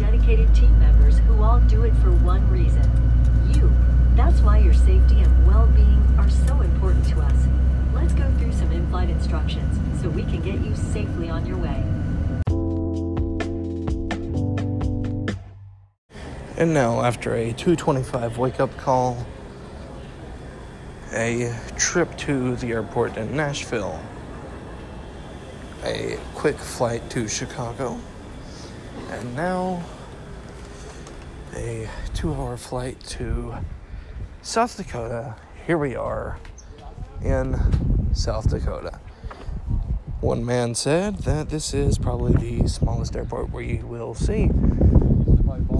dedicated team members who all do it for one reason you. That's why your safety and well being are so important to us. Let's go through some in flight instructions so we can get you safely on your way. And now, after a 225 wake up call, a trip to the airport in Nashville, a quick flight to Chicago, and now a two hour flight to South Dakota. Here we are in South Dakota. One man said that this is probably the smallest airport we will see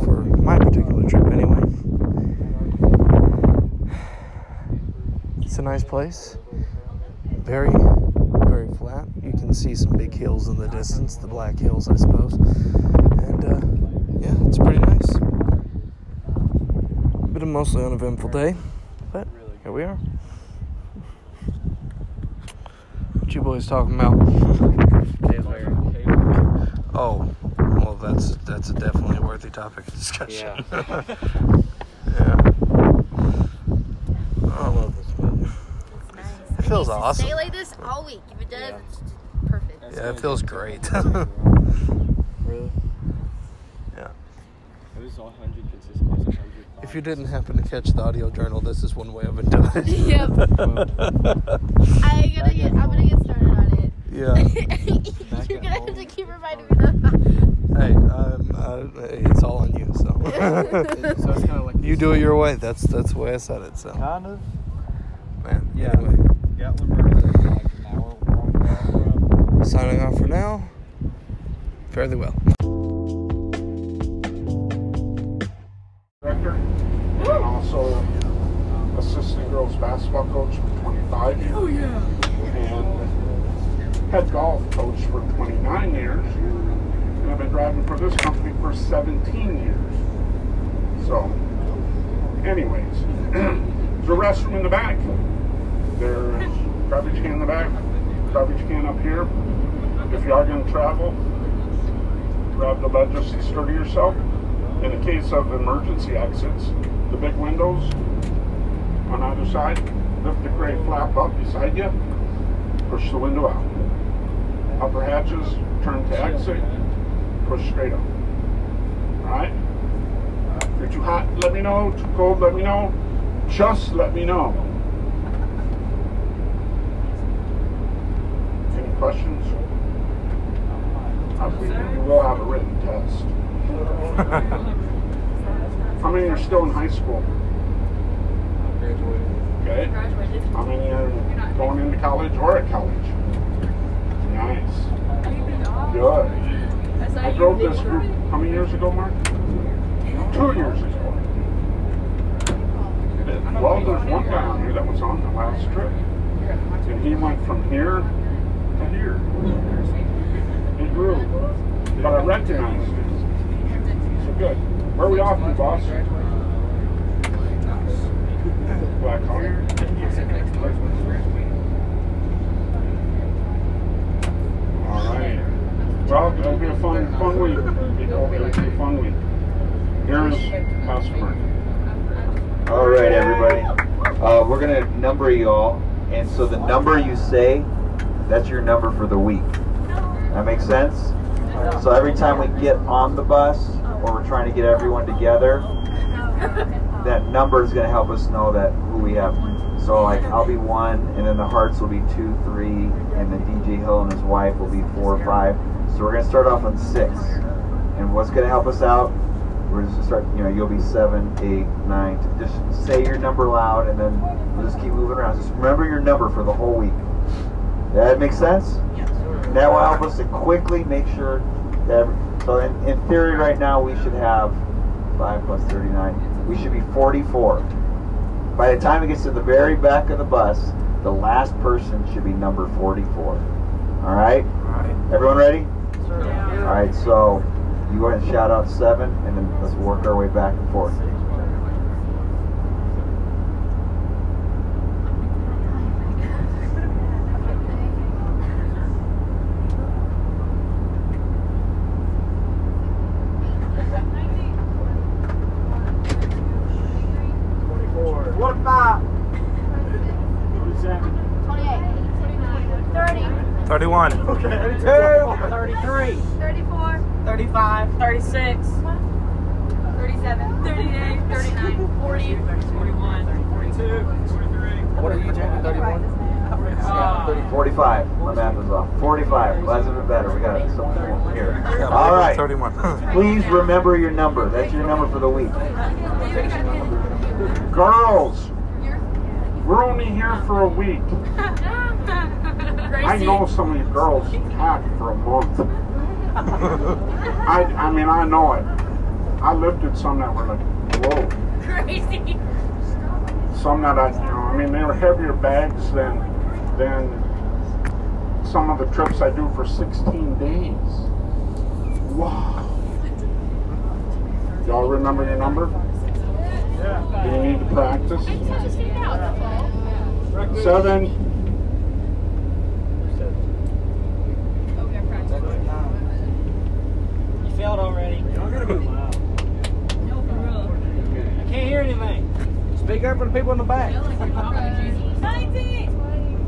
for my particular trip, anyway. It's a nice place. Very, very flat. You can see some big hills in the distance, the Black Hills, I suppose. And uh, yeah, it's pretty nice. Been a mostly uneventful day, but here we are. What you boys talking about? Oh, well, that's that's a definitely a worthy topic of discussion. Yeah. yeah. I love this weather. It feels Stay awesome. like this all week. If it does, Yeah. it's just perfect. Yeah, it feels great. Really? yeah. It was all 100 consistent. It was 100 If you didn't happen to catch the audio journal, this is one way of it doing it. Yep. I gotta get. I'm gonna get started on it. yeah. You're gonna have to keep reminding me that. Hey, um, uh, it's all on you. So. So it's kind of like you do it your way. That's that's the way I said it. So, Kind of. man. Yeah. Anyway, Gatlinburg is like an hour long drive signing off for now. Fairly well. Director, and also assistant girls basketball coach for 25 years. Oh yeah. And head golf coach for 29 years. And I've been driving for this company for 17 years. So, anyways, there's a restroom in the back. There's garbage can in the back, garbage can up here. If you are going to travel, grab the ledge to sturdy yourself. In the case of emergency exits, the big windows on either side, lift the gray flap up beside you, push the window out. Upper hatches, turn to exit, push straight up. Alright? If you're too hot, let me know. Too cold, let me know. Just let me know. Any questions? We will have a written test. How many are still in high school? Graduated. Okay. How many are going into college or at college? Nice. Good. I drove this group how many years ago, Mark? Two years ago. Well, there's one guy on here that was on the last trip. And he went from here to here. He grew. But I recognized him. Good. Where are we off to, boss? Black Hawk. All right. Well, it'll be a fun, fun week. It'll be a fun week. Here's customer. All right, everybody. Uh, we're gonna number you all, and so the number you say, that's your number for the week. That makes sense. So every time we get on the bus, or we're trying to get everyone together, that number is gonna help us know that who we have. So like I'll be one, and then the Hearts will be two, three, and then DJ Hill and his wife will be four or five. So we're gonna start off on six. And what's gonna help us out? We're just gonna start. You know, you'll be seven, eight, nine. Just say your number loud, and then we'll just keep moving around. Just remember your number for the whole week. That makes sense. That will help us to quickly make sure that. Every, so in, in theory, right now we should have five plus thirty-nine. We should be forty-four. By the time it gets to the very back of the bus, the last person should be number forty-four. All right? All right. Everyone ready? All right. So you go ahead and shout out seven, and then let's work our way back and forth. 32, 33, 34, 35, 36, 37, 38, 39, 40, 41, 42, 43. What are you taking? 31? Uh, 45. My math is off. 45. Well, that's even better. We got something more here. All right. 31. Please remember your number. That's your number for the week. Girls, we're only here for a week. I know some of you for a month. I, I mean, I know it. I lifted some that were like, whoa. Crazy. Some that I, you know, I mean, they were heavier bags than, than some of the trips I do for 16 days. Wow. Y'all remember your number? Yeah. Do you need to practice? Just get out. Seven. Oh, we got practice. You failed already. I can't hear anything. Speak up for the people in the back. 19,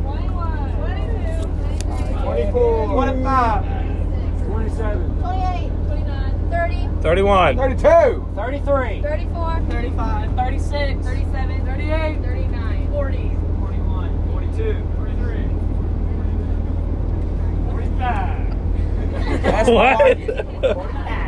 21, 22, 24, 25, 27, 28, 29, 30, 31. 32, 33, 34, 35, 36, 37, 38, 39, 40. 41, 42, 43, 45. What?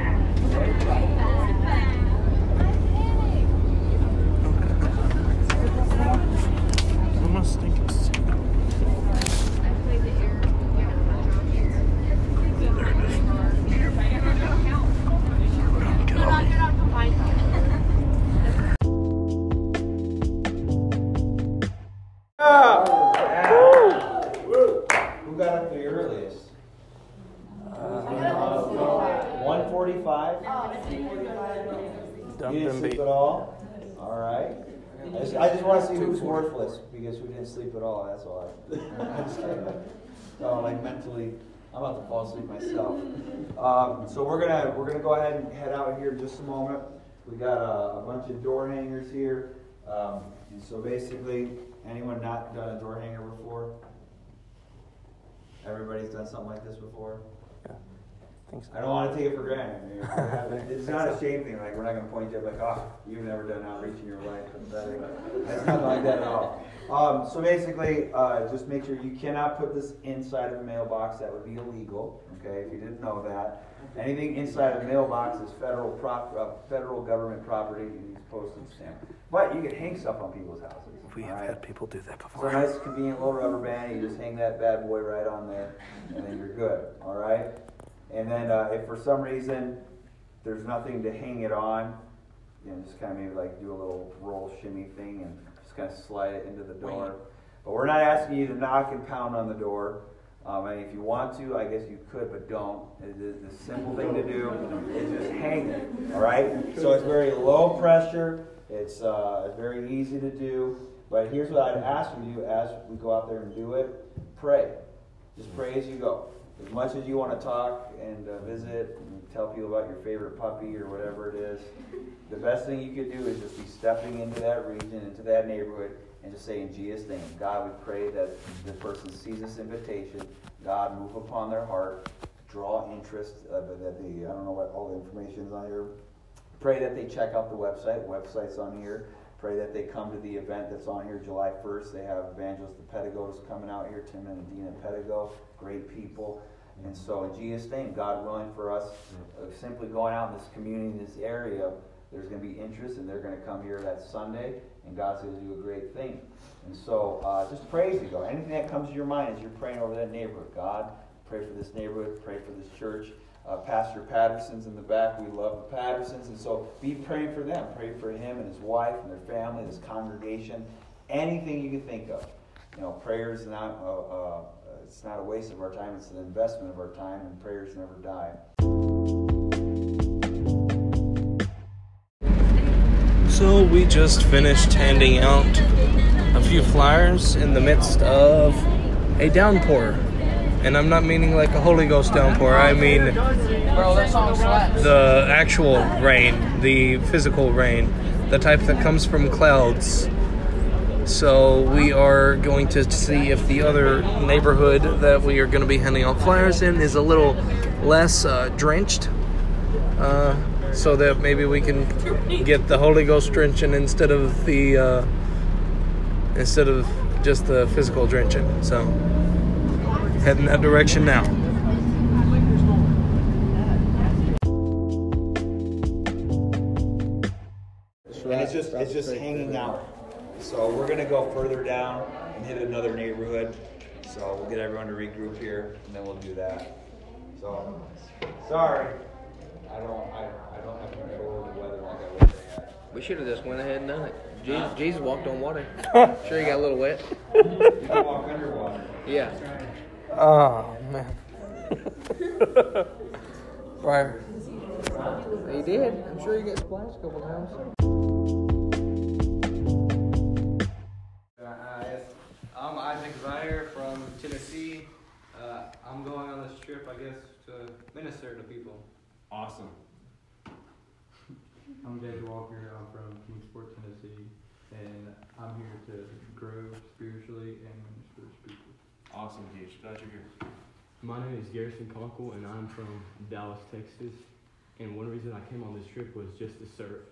because we didn't sleep at all. That's all. I, I'm just kidding. No, like mentally, I'm about to fall asleep myself. Um, so we're gonna we're gonna go ahead and head out here in just a moment. We got a, a bunch of door hangers here. Um, so basically, anyone not done a door hanger before? Everybody's done something like this before. Thanks. I don't want to take it for granted. I mean, It's not a shame thing. Like we're not going to point you up like, oh, you've never done outreach in your life. It's not like that at all. Um, so basically, uh, just make sure you cannot put this inside of a mailbox. That would be illegal. Okay, if you didn't know that. Anything inside of a mailbox is federal prop, uh, federal government property. You need postage stamp. But you can hang stuff on people's houses. We have right? had people do that before. So a nice convenient little rubber band, you just hang that bad boy right on there, and then you're good, all right? And then uh, if for some reason there's nothing to hang it on, you know, just kind of maybe like do a little roll shimmy thing and just kind of slide it into the door. But we're not asking you to knock and pound on the door. Um, and if you want to, I guess you could, but don't. It is the simple thing to do is just hang it, all right? So it's very low pressure. It's uh, very easy to do. But here's what I'd ask of you as we go out there and do it. Pray. Just pray as you go. As much as you want to talk and uh, visit and tell people about your favorite puppy or whatever it is, the best thing you could do is just be stepping into that region, into that neighborhood, and just say in Jesus' name, God, we pray that the person sees this invitation. God, move upon their heart, draw interest, uh, that the, I don't know what all the information is on here. Pray that they check out the website. Website's on here. Pray that they come to the event that's on here July 1st. They have Evangelist the Pedagogos coming out here, Tim and Dina Pedago, great people. And so, in Jesus' name, God willing for us, uh, simply going out in this community, in this area, there's going to be interest, and they're going to come here that Sunday, and God's going to do a great thing. And so, uh, just praise you go. Anything that comes to your mind as you're praying over that neighborhood, God, pray for this neighborhood, pray for this church. Uh, Pastor Patterson's in the back. We love the Pattersons. And so be praying for them. Pray for him and his wife and their family, his congregation. Anything you can think of. You know, prayer is not, uh, uh, it's not a waste of our time. It's an investment of our time, and prayers never die. So we just finished handing out a few flyers in the midst of a downpour. And I'm not meaning like a Holy Ghost downpour, I mean Bro, that song slaps. the actual rain, the physical rain, the type that comes from clouds. So we are going to see if the other neighborhood that we are going to be handing out flyers in is a little less uh, drenched, uh, so that maybe we can get the Holy Ghost drenching instead of the uh, instead of just the physical drenching. So heading that direction now. And it's just it's just hanging out. So we're gonna go further down and hit another neighborhood. So we'll get everyone to regroup here, and then we'll do that. So sorry, I don't I, I don't have control of the weather like I wish I had. We should have just went ahead and done it. Jesus, Jesus walked on water. sure, he got a little wet. You can walk underwater. Yeah. Oh man. right. He did. I'm sure he got splashed a couple times. I'm Isaac Zaire from Tennessee. Uh, I'm going on this trip, I guess, to minister to people. Awesome. I'm Jake Walker. I'm from Kingsport, Tennessee, and I'm here to grow spiritually and minister to people. Awesome, Gage. Glad you're here. My name is Garrison Conkle, and I'm from Dallas, Texas. And one reason I came on this trip was just to serve.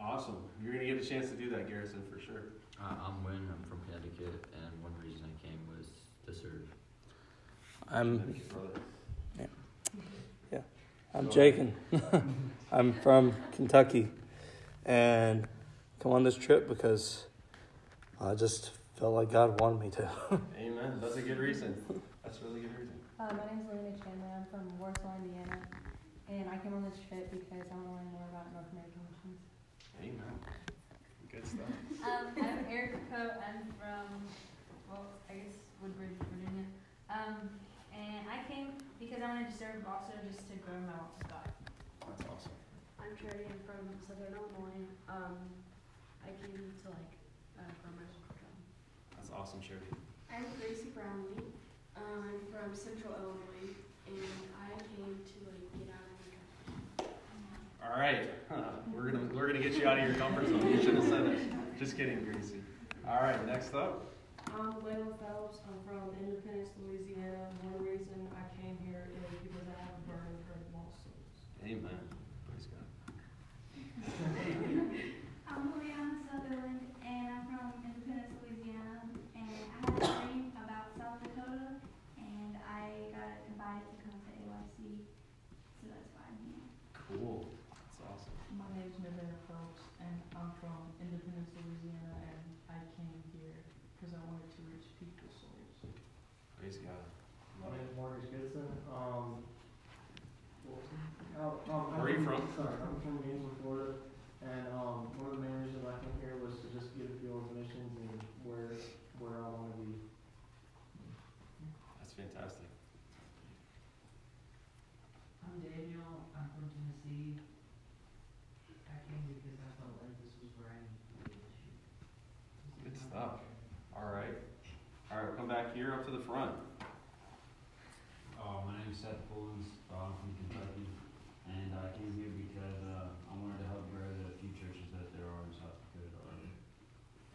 Awesome. You're gonna get a chance to do that, Garrison, for sure. Uh, I'm Win. I'm from Connecticut, and one reason I came was to serve. I'm Thank you, brother. I'm Jaken. I'm from Kentucky, and come on this trip because I just felt like God wanted me to. Amen. That's a good reason. That's a really good reason. Uh, my name is Lena Chandler. I'm from Warsaw, Indiana, and I came on this trip because I want to learn more about North American missions. Amen. Good stuff. Um, I'm Erica Coe. I'm from, well, I guess Woodbridge, Virginia. Um, and I came because I wanted to serve, but also just to grow my walk with God. That's awesome. I'm Charity. I'm from Southern Illinois. Um, I came to like uh, grow my walk with God. That's awesome, Charity. I'm Gracie Brownlee. Um, I'm from Central Illinois, and I came to like get out of my comfort zone. All right. Huh. We're gonna we're gonna get you out of your comfort zone. You shouldn't have said that. Just kidding, Gracie. All right. Next up. I'm Layla Phelps. I'm from Independence, Louisiana. One reason I came here is because I have a burning for lost souls. Amen. Praise God. I'm Juliana Sutherland, and I'm from Independence, Louisiana. And I had a dream about South Dakota, and I got invited to come to AYC, so that's why I'm here. Cool. That's awesome. My name is Nevada Phelps, and I'm from Independence, Louisiana, and I came here because I wanted to reach people's souls. Praise God. My Love name it. is Marcus Goodson. Um, what was it? Oh, um, I'm Where are you from? Sorry, I'm from Gainesville, Florida. And um, one of the main reasons I came here was to just get a feel of missions and where where I want to be. That's fantastic. I'm Daniel. I'm from Tennessee. I came because I felt like this was where I needed to be. Good stuff. All right. All right. Come back here up to the front. Uh, my name is Seth Pullins. Uh, I'm from Kentucky, and I came here because uh, I wanted to help grow the few churches that there are in South Dakota already.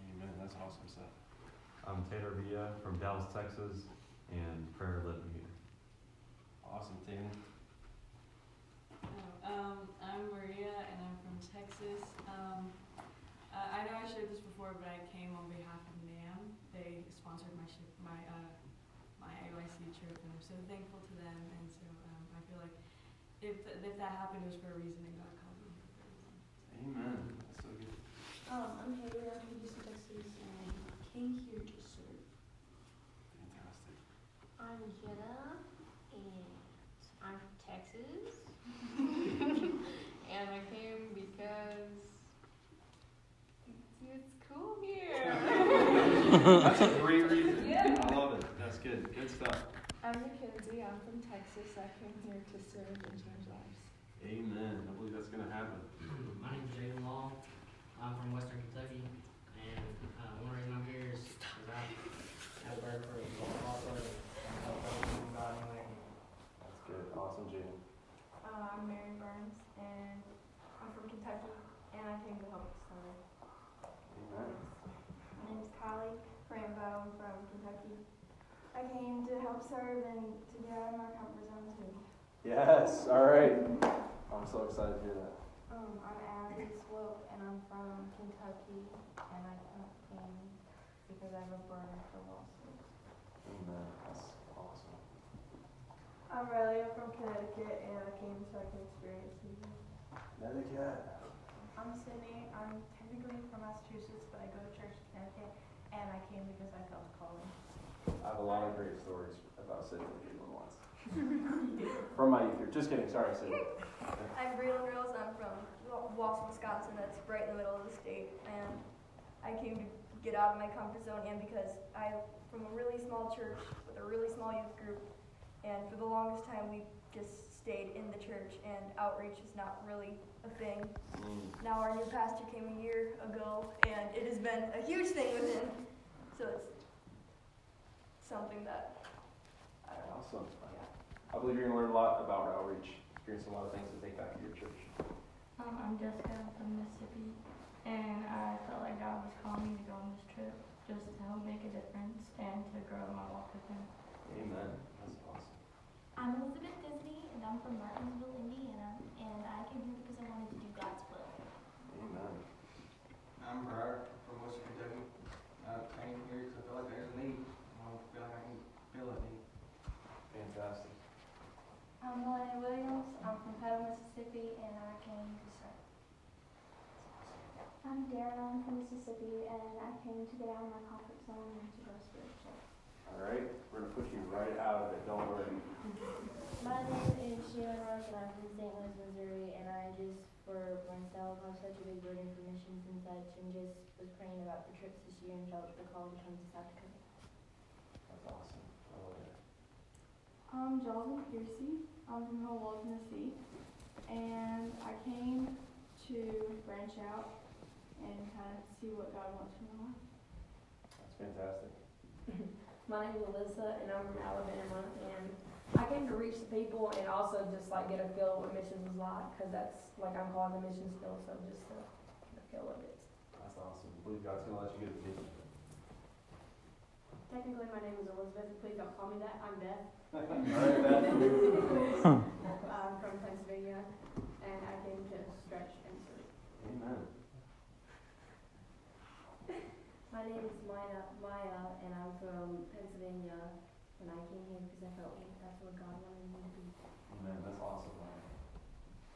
Amen. That's awesome stuff. I'm Tanner Villa from Dallas, Texas, and prayer Living here. Awesome, Tanner. Um, I'm Maria and I'm from Texas. Um, uh, I know I shared this before, but I came on behalf of NAM. They sponsored my ship, my uh, my AYC trip, and I'm so thankful to them. And so um, I feel like if if that happened, it was for a reason, and God called me for a reason. Amen. That's so good. Um, I'm Haley. I'm from Houston, Texas, and I came here to serve. Fantastic. I'm Jenna, and I'm from Texas. and I came because it's, it's cool here. That's a great reason. Yeah. I love it. That's good. Good stuff. I'm Mackenzie. I'm from Texas. I came here to serve and change lives. Amen. I believe that's gonna happen. My name is Jaden Law. I'm from Western Kentucky, and uh, one reason I'm here is because I have a bird for a ball player. and I felt like God in there. That's good. Awesome, Jaden. Uh, I'm Mary Burns, and I'm from Kentucky, and I came to help serve. Amen. Holly Rambo. I'm from Kentucky. I came to help serve and to get out of my comfort zone too. Yes, all right. I'm so excited to hear that. Um, I'm Abby Swope, and I'm from Kentucky, and I came because I have a burden for lawsuits. Amen. That's awesome. I'm Riley. I'm from Connecticut, and I came so I can experience music. Connecticut. I'm Sydney. I'm technically from Massachusetts, but I go to church in Connecticut, and I came because I felt calling. I have a lot of great stories about sitting with you once. From my youth year. Just kidding. Sorry, Sydney. I'm Breland Girls. I'm from Wausau, Wisconsin. That's right in the middle of the state. And I came to get out of my comfort zone and because I'm from a really small church with a really small youth group. And for the longest time, we just stayed in the church and outreach is not really a thing. Mm. Now our new pastor came a year ago and it has been a huge thing with him. So it's something that I don't know. Awesome. I believe you're going to learn a lot about outreach, experience a lot of things to take back to your church. Um, I'm Jessica from Mississippi, and I felt like God was calling me to go on this trip just to help make a difference and to grow my walk with Him. Amen. That's awesome. I'm Elizabeth Disney, and I'm from Martinsville, Indiana, and I came here because I wanted to do God's will. Amen. I'm Gerard from Western Kentucky. I came here because I feel like there's a need. I don't feel like I can fill that need. Fantastic. I'm Melanie Williams. I'm from Petal, Mississippi, and I came to serve. I'm Darren. I'm from Mississippi, and I came to get out of my comfort zone and to go spiritual. All right. We're going to push you right out of it. Don't worry. My name is Sheila Rose, and I'm from St. Louis, Missouri, and I just, for myself, have such a big burden for missions and such, and just was praying about the trips this year and felt the call to come to South Dakota. That's awesome. Um, I love it. I'm Jocelyn Piercy. I'm from Hopewell, Tennessee, and I came to branch out and kind of see what God wants for my life. That's fantastic. My name is Alyssa, and I'm from Alabama, and I came to reach the people and also just like get a feel of what missions is like, because that's like I'm calling the missions field, so just to get a feel of it. That's awesome. I believe God's going to let you get a vision. Technically, my name is Elizabeth, and please don't call me that. I'm Beth. All right, I'm from Pennsylvania, and I came to stretch and serve. Amen. My name is Maya, Maya, and I'm from Pennsylvania, and I came here because I felt like that's where God wanted me to be. Amen. That's awesome.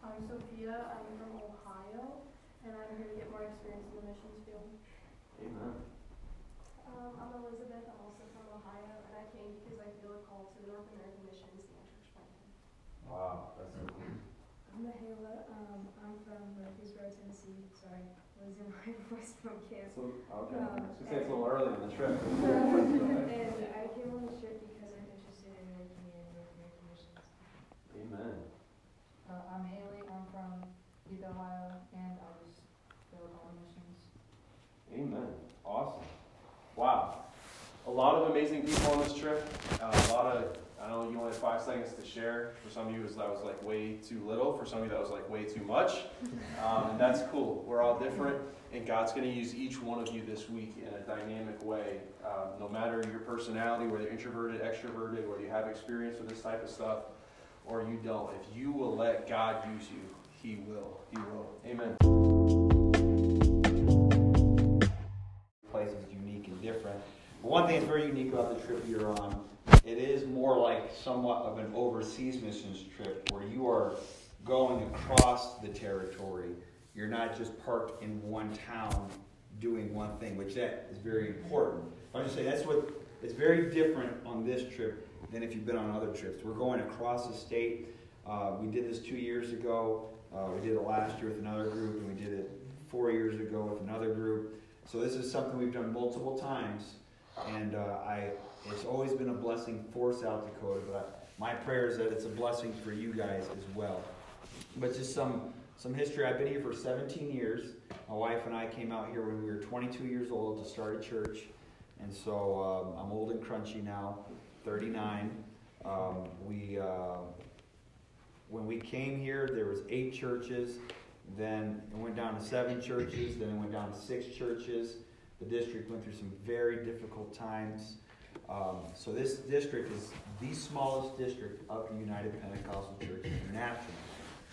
I'm Sophia. I'm from Ohio, and I'm here to get more experience in the missions field. Amen. Um, I'm Elizabeth. I'm also from Ohio, and I came because I feel a call to the North American missions and church planting. Wow. That's so cool. I'm Mahela. Um, I'm from Murfreesboro, Tennessee. Sorry, losing my voice from camp. So, okay. Um, I was gonna say it's a little early in the trip. and I came on this trip because I'm interested in working in North American missions. Amen. Uh, I'm Haley, I'm from Heath, Ohio, and I was filled on missions. Amen. Awesome. Wow. A lot of amazing people on this trip. Uh, a lot of, I know you only have five seconds to share. For some of you, that was like way too little. For some of you, that was like way too much. Um, and that's cool. We're all different, and God's going to use each one of you this week in a dynamic way. Um, no matter your personality, whether introverted, extroverted, whether you have experience with this type of stuff, or you don't. If you will let God use you, He will. He will. Amen. One thing that's very unique about the trip you're on, it is more like somewhat of an overseas missions trip where you are going across the territory. You're not just parked in one town doing one thing, which that is very important. I just say that's what it's very different on this trip than if you've been on other trips. We're going across the state. Uh, we did this two years ago. Uh, we did it last year with another group, and we did it four years ago with another group. So this is something we've done multiple times, and uh, I it's always been a blessing for South Dakota. But my prayer is that it's a blessing for you guys as well. But just some some history. I've been here for 17 years. My wife and I came out here when we were 22 years old to start a church, and so um, I'm old and crunchy now, 39. Um, we uh, when we came here, there was eight churches. Then it went down to seven churches. Then it went down to six churches. The district went through some very difficult times. Um, so this district is the smallest district of the United Pentecostal Church International.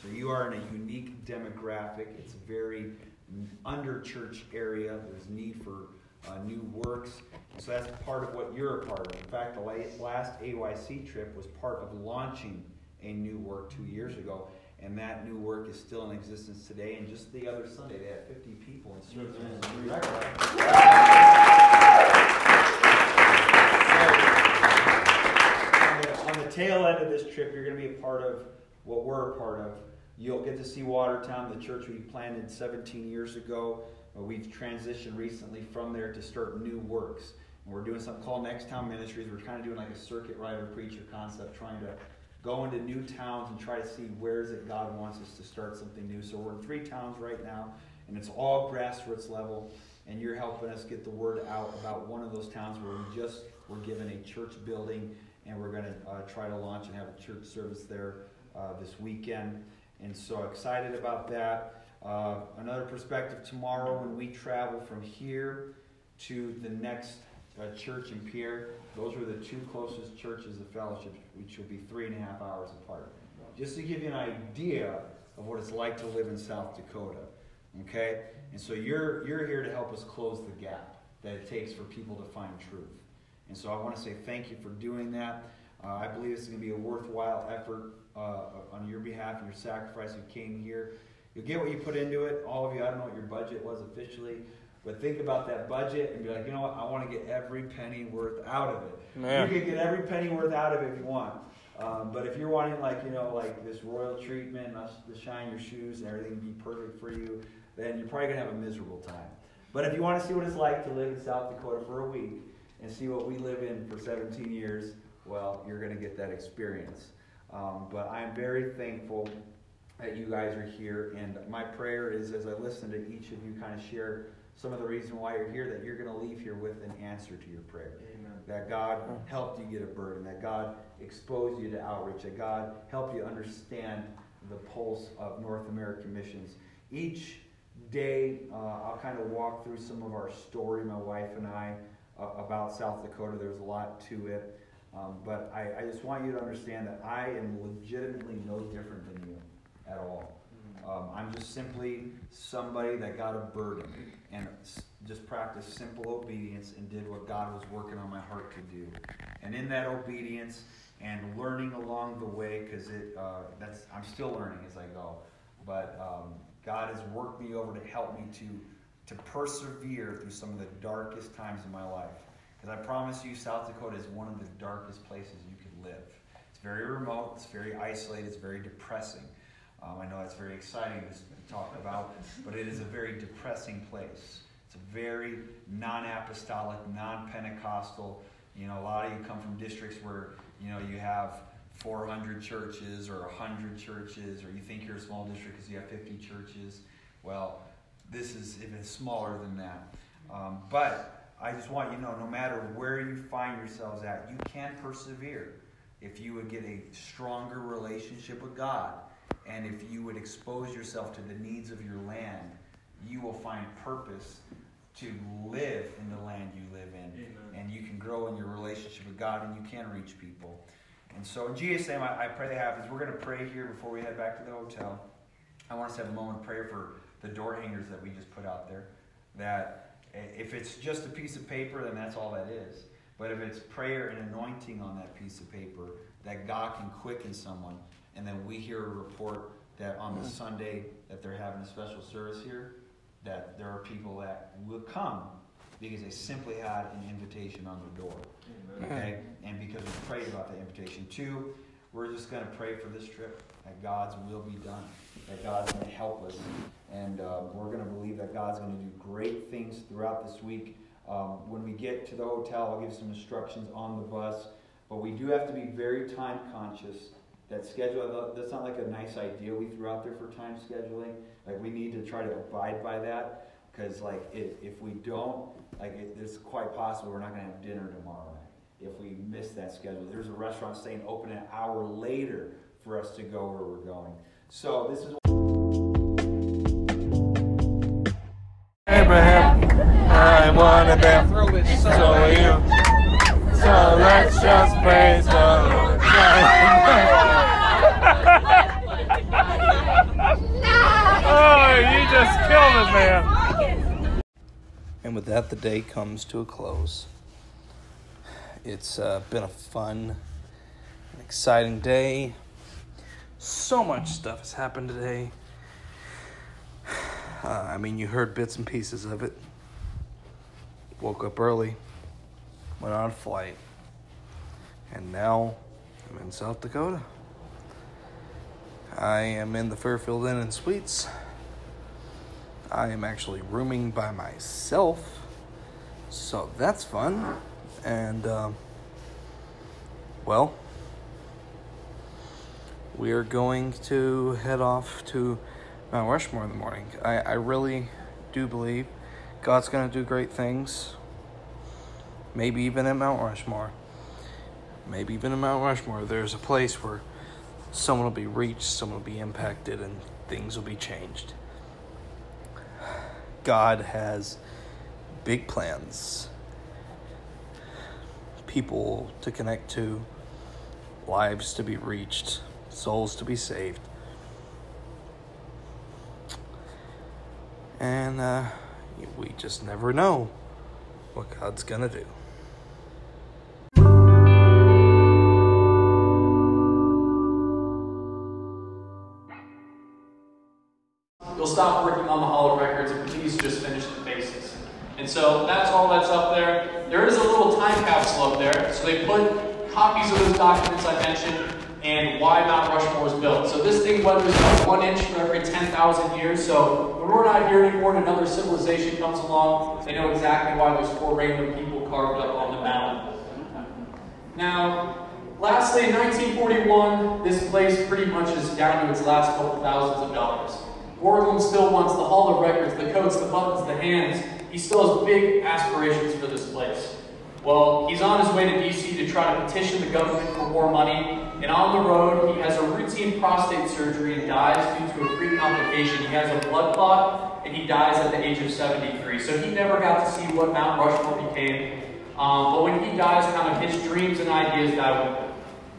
So you are in a unique demographic. It's a very under church area. There's need for uh, new works. So that's part of what you're a part of. In fact, the last AYC trip was part of launching a new work two years ago. And that new work is still in existence today. And just the other Sunday, they had 50 people in service. on the tail end of this trip, you're going to be a part of what we're a part of. You'll get to see Watertown, the church we planted 17 years ago. But we've transitioned recently from there to start new works. And we're doing something called Next Town Ministries. We're kind of doing like a circuit rider preacher concept, trying to go into new towns and try to see where is it God wants us to start something new. So we're in three towns right now, and it's all grassroots level. And you're helping us get the word out about one of those towns where we just were given a church building, and we're going to uh, try to launch and have a church service there uh, this weekend. And so excited about that. Uh, another perspective tomorrow when we travel from here to the next uh, church in Pierre. Those are the two closest churches of fellowship, which will be three and a half hours apart. Just to give you an idea of what it's like to live in South Dakota. Okay? And so you're, you're here to help us close the gap that it takes for people to find truth. And so I want to say thank you for doing that. Uh, I believe this is going to be a worthwhile effort uh, on your behalf and your sacrifice. You came here. You'll get what you put into it. All of you, I don't know what your budget was officially. But think about that budget and be like, you know what? I want to get every penny worth out of it. Man. You can get every penny worth out of it if you want. Um, but if you're wanting like you know like this royal treatment, to shine your shoes and everything be perfect for you, then you're probably gonna have a miserable time. But if you want to see what it's like to live in South Dakota for a week and see what we live in for 17 years, well, you're gonna get that experience. Um, but I'm very thankful that you guys are here, and my prayer is as I listen to each of you kind of share some of the reason why you're here, that you're going to leave here with an answer to your prayer. Amen. That God helped you get a burden, that God exposed you to outreach, that God helped you understand the pulse of North American missions. Each day, uh, I'll kind of walk through some of our story, my wife and I, uh, about South Dakota. There's a lot to it. Um, but I, I just want you to understand that I am legitimately no different than you at all. Um, I'm just simply somebody that got a burden and just practiced simple obedience and did what God was working on my heart to do. And in that obedience and learning along the way, because it uh, that's I'm still learning as I go, but um, God has worked me over to help me to to persevere through some of the darkest times in my life. Because I promise you, South Dakota is one of the darkest places you could live. It's very remote, it's very isolated, it's very depressing. Um, I know that's very exciting to talk about, but it is a very depressing place. It's a very non apostolic, non Pentecostal. You know, a lot of you come from districts where, you know, you have 400 churches or 100 churches, or you think you're a small district because you have 50 churches. Well, this is even smaller than that. Um, but I just want you to know no matter where you find yourselves at, you can persevere if you would get a stronger relationship with God and if you would expose yourself to the needs of your land, you will find purpose to live in the land you live in. Amen. And you can grow in your relationship with God and you can reach people. And so in Jesus' name, I, I pray that happens. We're going to pray here before we head back to the hotel. I want us to have a moment of prayer for the door hangers that we just put out there. That if it's just a piece of paper, then that's all that is. But if it's prayer and anointing on that piece of paper, that God can quicken someone and then we hear a report that on the mm-hmm. Sunday that they're having a special service here, that there are people that will come because they simply had an invitation on the door. Okay? And because we prayed about that invitation. Two, we're just going to pray for this trip that God's will be done, that God's going to help us. And uh, we're going to believe that God's going to do great things throughout this week. Um, when we get to the hotel, I'll give some instructions on the bus. But we do have to be very time conscious that schedule, that's not like a nice idea we threw out there for time scheduling. Like we need to try to abide by that because like if, if we don't, like it, it's quite possible we're not going to have dinner tomorrow night if we miss that schedule. There's a restaurant staying open an hour later for us to go where we're going. So this is. Abraham, I was. money, bam. So you. So let's just praise the Lord. oh, you just killed man. And with that, the day comes to a close. It's uh, been a fun, exciting day. So much stuff has happened today. Uh, I mean, you heard bits and pieces of it. Woke up early, went on a flight, and now I'm in South Dakota. I am in the Fairfield Inn and Suites. I am actually rooming by myself, so that's fun. And, um, well, we are going to head off to Mount Rushmore in the morning. I, I really do believe God's going to do great things. Maybe even at Mount Rushmore. Maybe even at Mount Rushmore, there's a place where someone will be reached, someone will be impacted, and things will be changed. God has big plans, people to connect to, lives to be reached, souls to be saved. And uh, we just never know what God's going to do. You'll stop working on the Hall of Records and please just finish the basics. And so that's all that's up there. There is a little time capsule up there. So they put copies of those documents I mentioned and why Mount Rushmore was built. So this thing weathers about one inch for every 10,000 years. So when we're not here anymore and another civilization comes along, they know exactly why there's four random people carved up on the mountain. Now, lastly, in 1941, this place pretty much is down to its last couple thousands of dollars. Borglum still wants the Hall of Records, the coats, the buttons, the hands. He still has big aspirations for this place. Well, he's on his way to DC to try to petition the government for more money, and on the road, he has a routine prostate surgery and dies due to a pre-complication. He has a blood clot, and he dies at the age of 73. So he never got to see what Mount Rushmore became. Um, but when he dies, kind of his dreams and ideas die with him.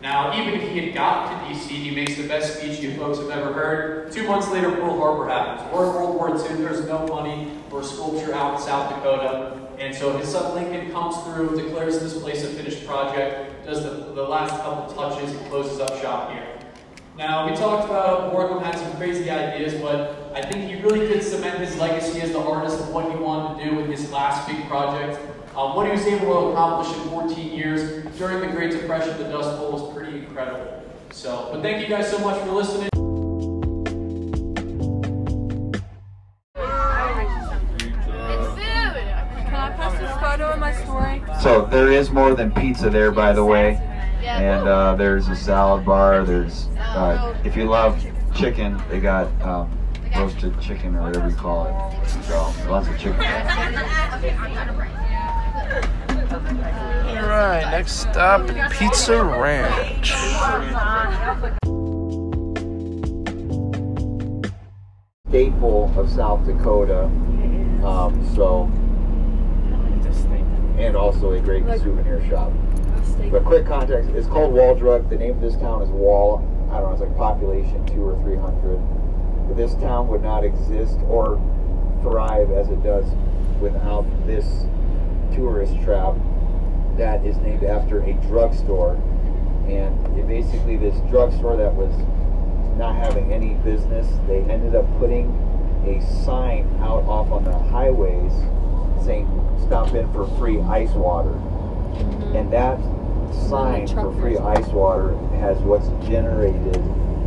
Now, even if he had got to DC, he makes the best speech you folks have ever heard. Two months later, Pearl Harbor happens. We're in World War II, there's no money for a sculpture out in South Dakota. And so his son Lincoln comes through, declares this place a finished project, does the, the last couple touches, and closes up shop here. Now, we talked about Borglum had some crazy ideas, but I think he really did cement his legacy as the artist of what he wanted to do with his last big project. Um, what he was able to accomplish in 14 years during the Great Depression, the Dust Bowl, was pretty incredible. So, but thank you guys so much for listening. It's food. Can I post this photo in my story? So there is more than pizza there, by the way. And uh, there's a salad bar. There's, uh, if you love chicken, they got um, roasted chicken or whatever you call it. So lots of chicken. All right, next stop, Pizza Ranch. Staple of South Dakota. Um, so, and also a great souvenir shop. But quick context, it's called Wall Drug. The name of this town is Wall. I don't know, it's like population two or three hundred. But this town would not exist or thrive as it does without this tourist trap that is named after a drugstore. And it basically this drugstore that was not having any business, they ended up putting a sign out off on the highways saying stop in for free ice water. And that sign for free ice water has what's generated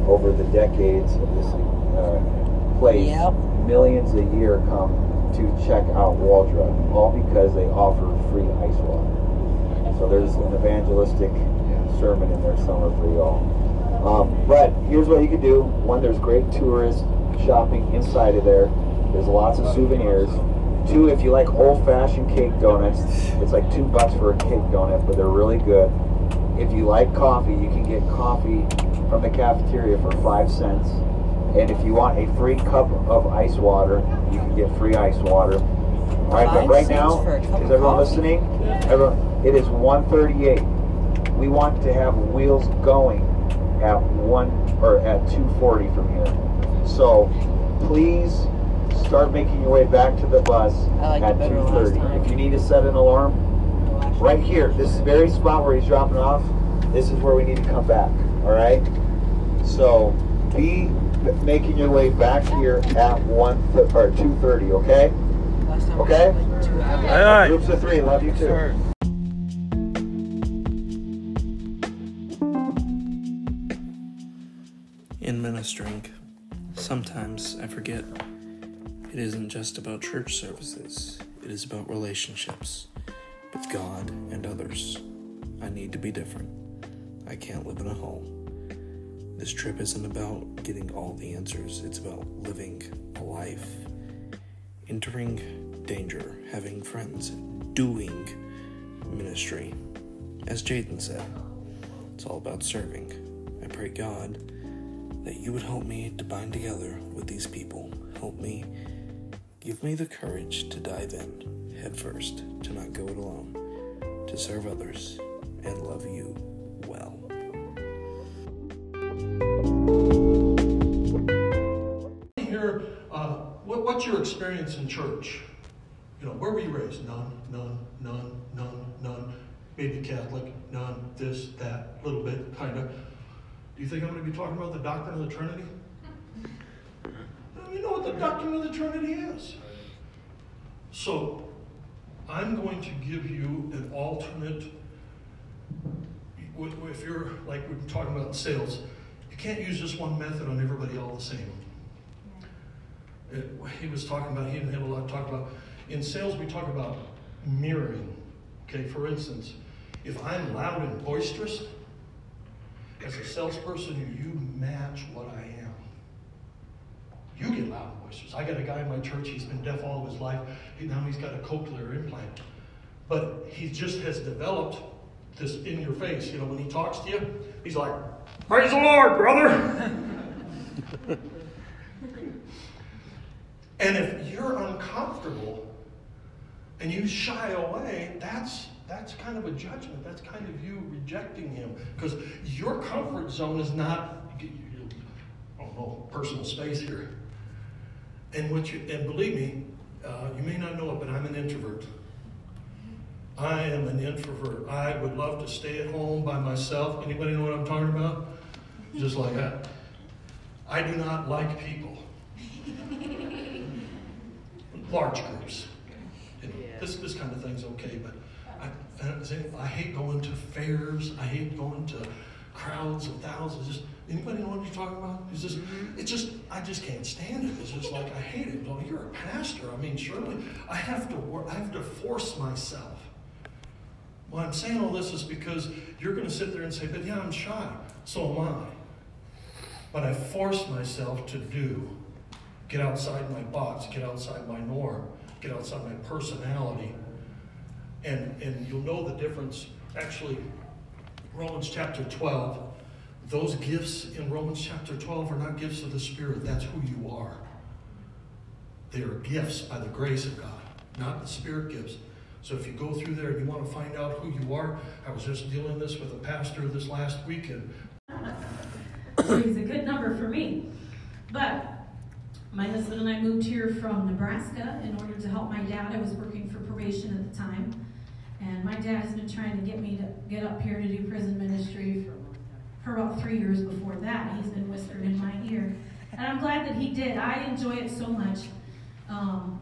over the decades of this uh, place. Millions a year come to check out Wall Drug, all because they offer free ice water. So there's an evangelistic sermon in there somewhere for y'all. Um, but here's what you can do. One, there's great tourist shopping inside of there. There's lots of souvenirs. Two, if you like old-fashioned cake donuts, it's like two bucks for a cake donut, but they're really good. If you like coffee, you can get coffee from the cafeteria for five cents. And if you want a free cup of ice water, you can get free ice water. All right, but right now, is everyone listening? Everyone, it is 1:38. We want to have wheels going at one or at 2:40 from here. So please start making your way back to the bus at 2:30. If you need to set an alarm, right here, this is the very spot where he's dropping off, this is where we need to come back. All right. So be making your way back here at one th- or 2:30. Okay. Okay. Aye, aye. Groups of three. Love you too. In ministering, sometimes I forget it isn't just about church services, it is about relationships with God and others. I need to be different. I can't live in a hole. This trip isn't about getting all the answers, it's about living a life, entering danger, having friends, doing ministry. As Jaden said, it's all about serving. I pray God that you would help me to bind together with these people. Help me, give me the courage to dive in head first, to not go it alone, to serve others, and love you what, what's your experience in church? You know, where were you raised? None, none, none, none, none. Maybe Catholic, none, this, that, little bit, kind of. Do you think I'm going to be talking about the doctrine of the Trinity? You know what the doctrine of the Trinity is. So, I'm going to give you an alternate. If you're like we're talking about sales, you can't use just one method on everybody all the same. He was talking about, he didn't have a lot to talk about. In sales, we talk about mirroring. Okay, for instance, if I'm loud and boisterous, as a salesperson, you match what I am. You get loud and boisterous. I got a guy in my church, he's been deaf all his life. Now he's got a cochlear implant. But he just has developed this in your face. You know, when he talks to you, he's like, Praise the Lord, brother. and if you're uncomfortable and you shy away, that's that's kind of a judgment. That's kind of you rejecting him because your comfort zone is not, I don't know, personal space here. And what you and believe me, uh, you may not know it, but I'm an introvert. I am an introvert. I would love to stay at home by myself. Anybody know what I'm talking about? Just like that. I do not like people. Large groups. You know, this this kind of thing's okay, but I, I hate going to fairs. I hate going to crowds of thousands. Just anybody know what you're talking about? It's just, mm-hmm. it's just, I just can't stand it. It's just like I hate it. Well, you're a pastor. I mean, surely I have to work. I have to force myself. Well, I'm saying all this is because you're going to sit there and say, "But yeah, I'm shy." So am I. But I force myself to do, get outside my box, get outside my norm, get outside my personality and, and you'll know the difference. Actually, Romans chapter 12, those gifts in Romans chapter 12 are not gifts of the Spirit. That's who you are. They are gifts by the grace of God, not the Spirit gifts. So if you go through there and you want to find out who you are, I was just dealing this with a pastor this last weekend. He's a good number for me. But my husband and I moved here from Nebraska in order to help my dad. I was working for probation at the time. And my dad has been trying to get me to get up here to do prison ministry for, for about three years before that. He's been whispering in my ear. And I'm glad that he did. I enjoy it so much. Um,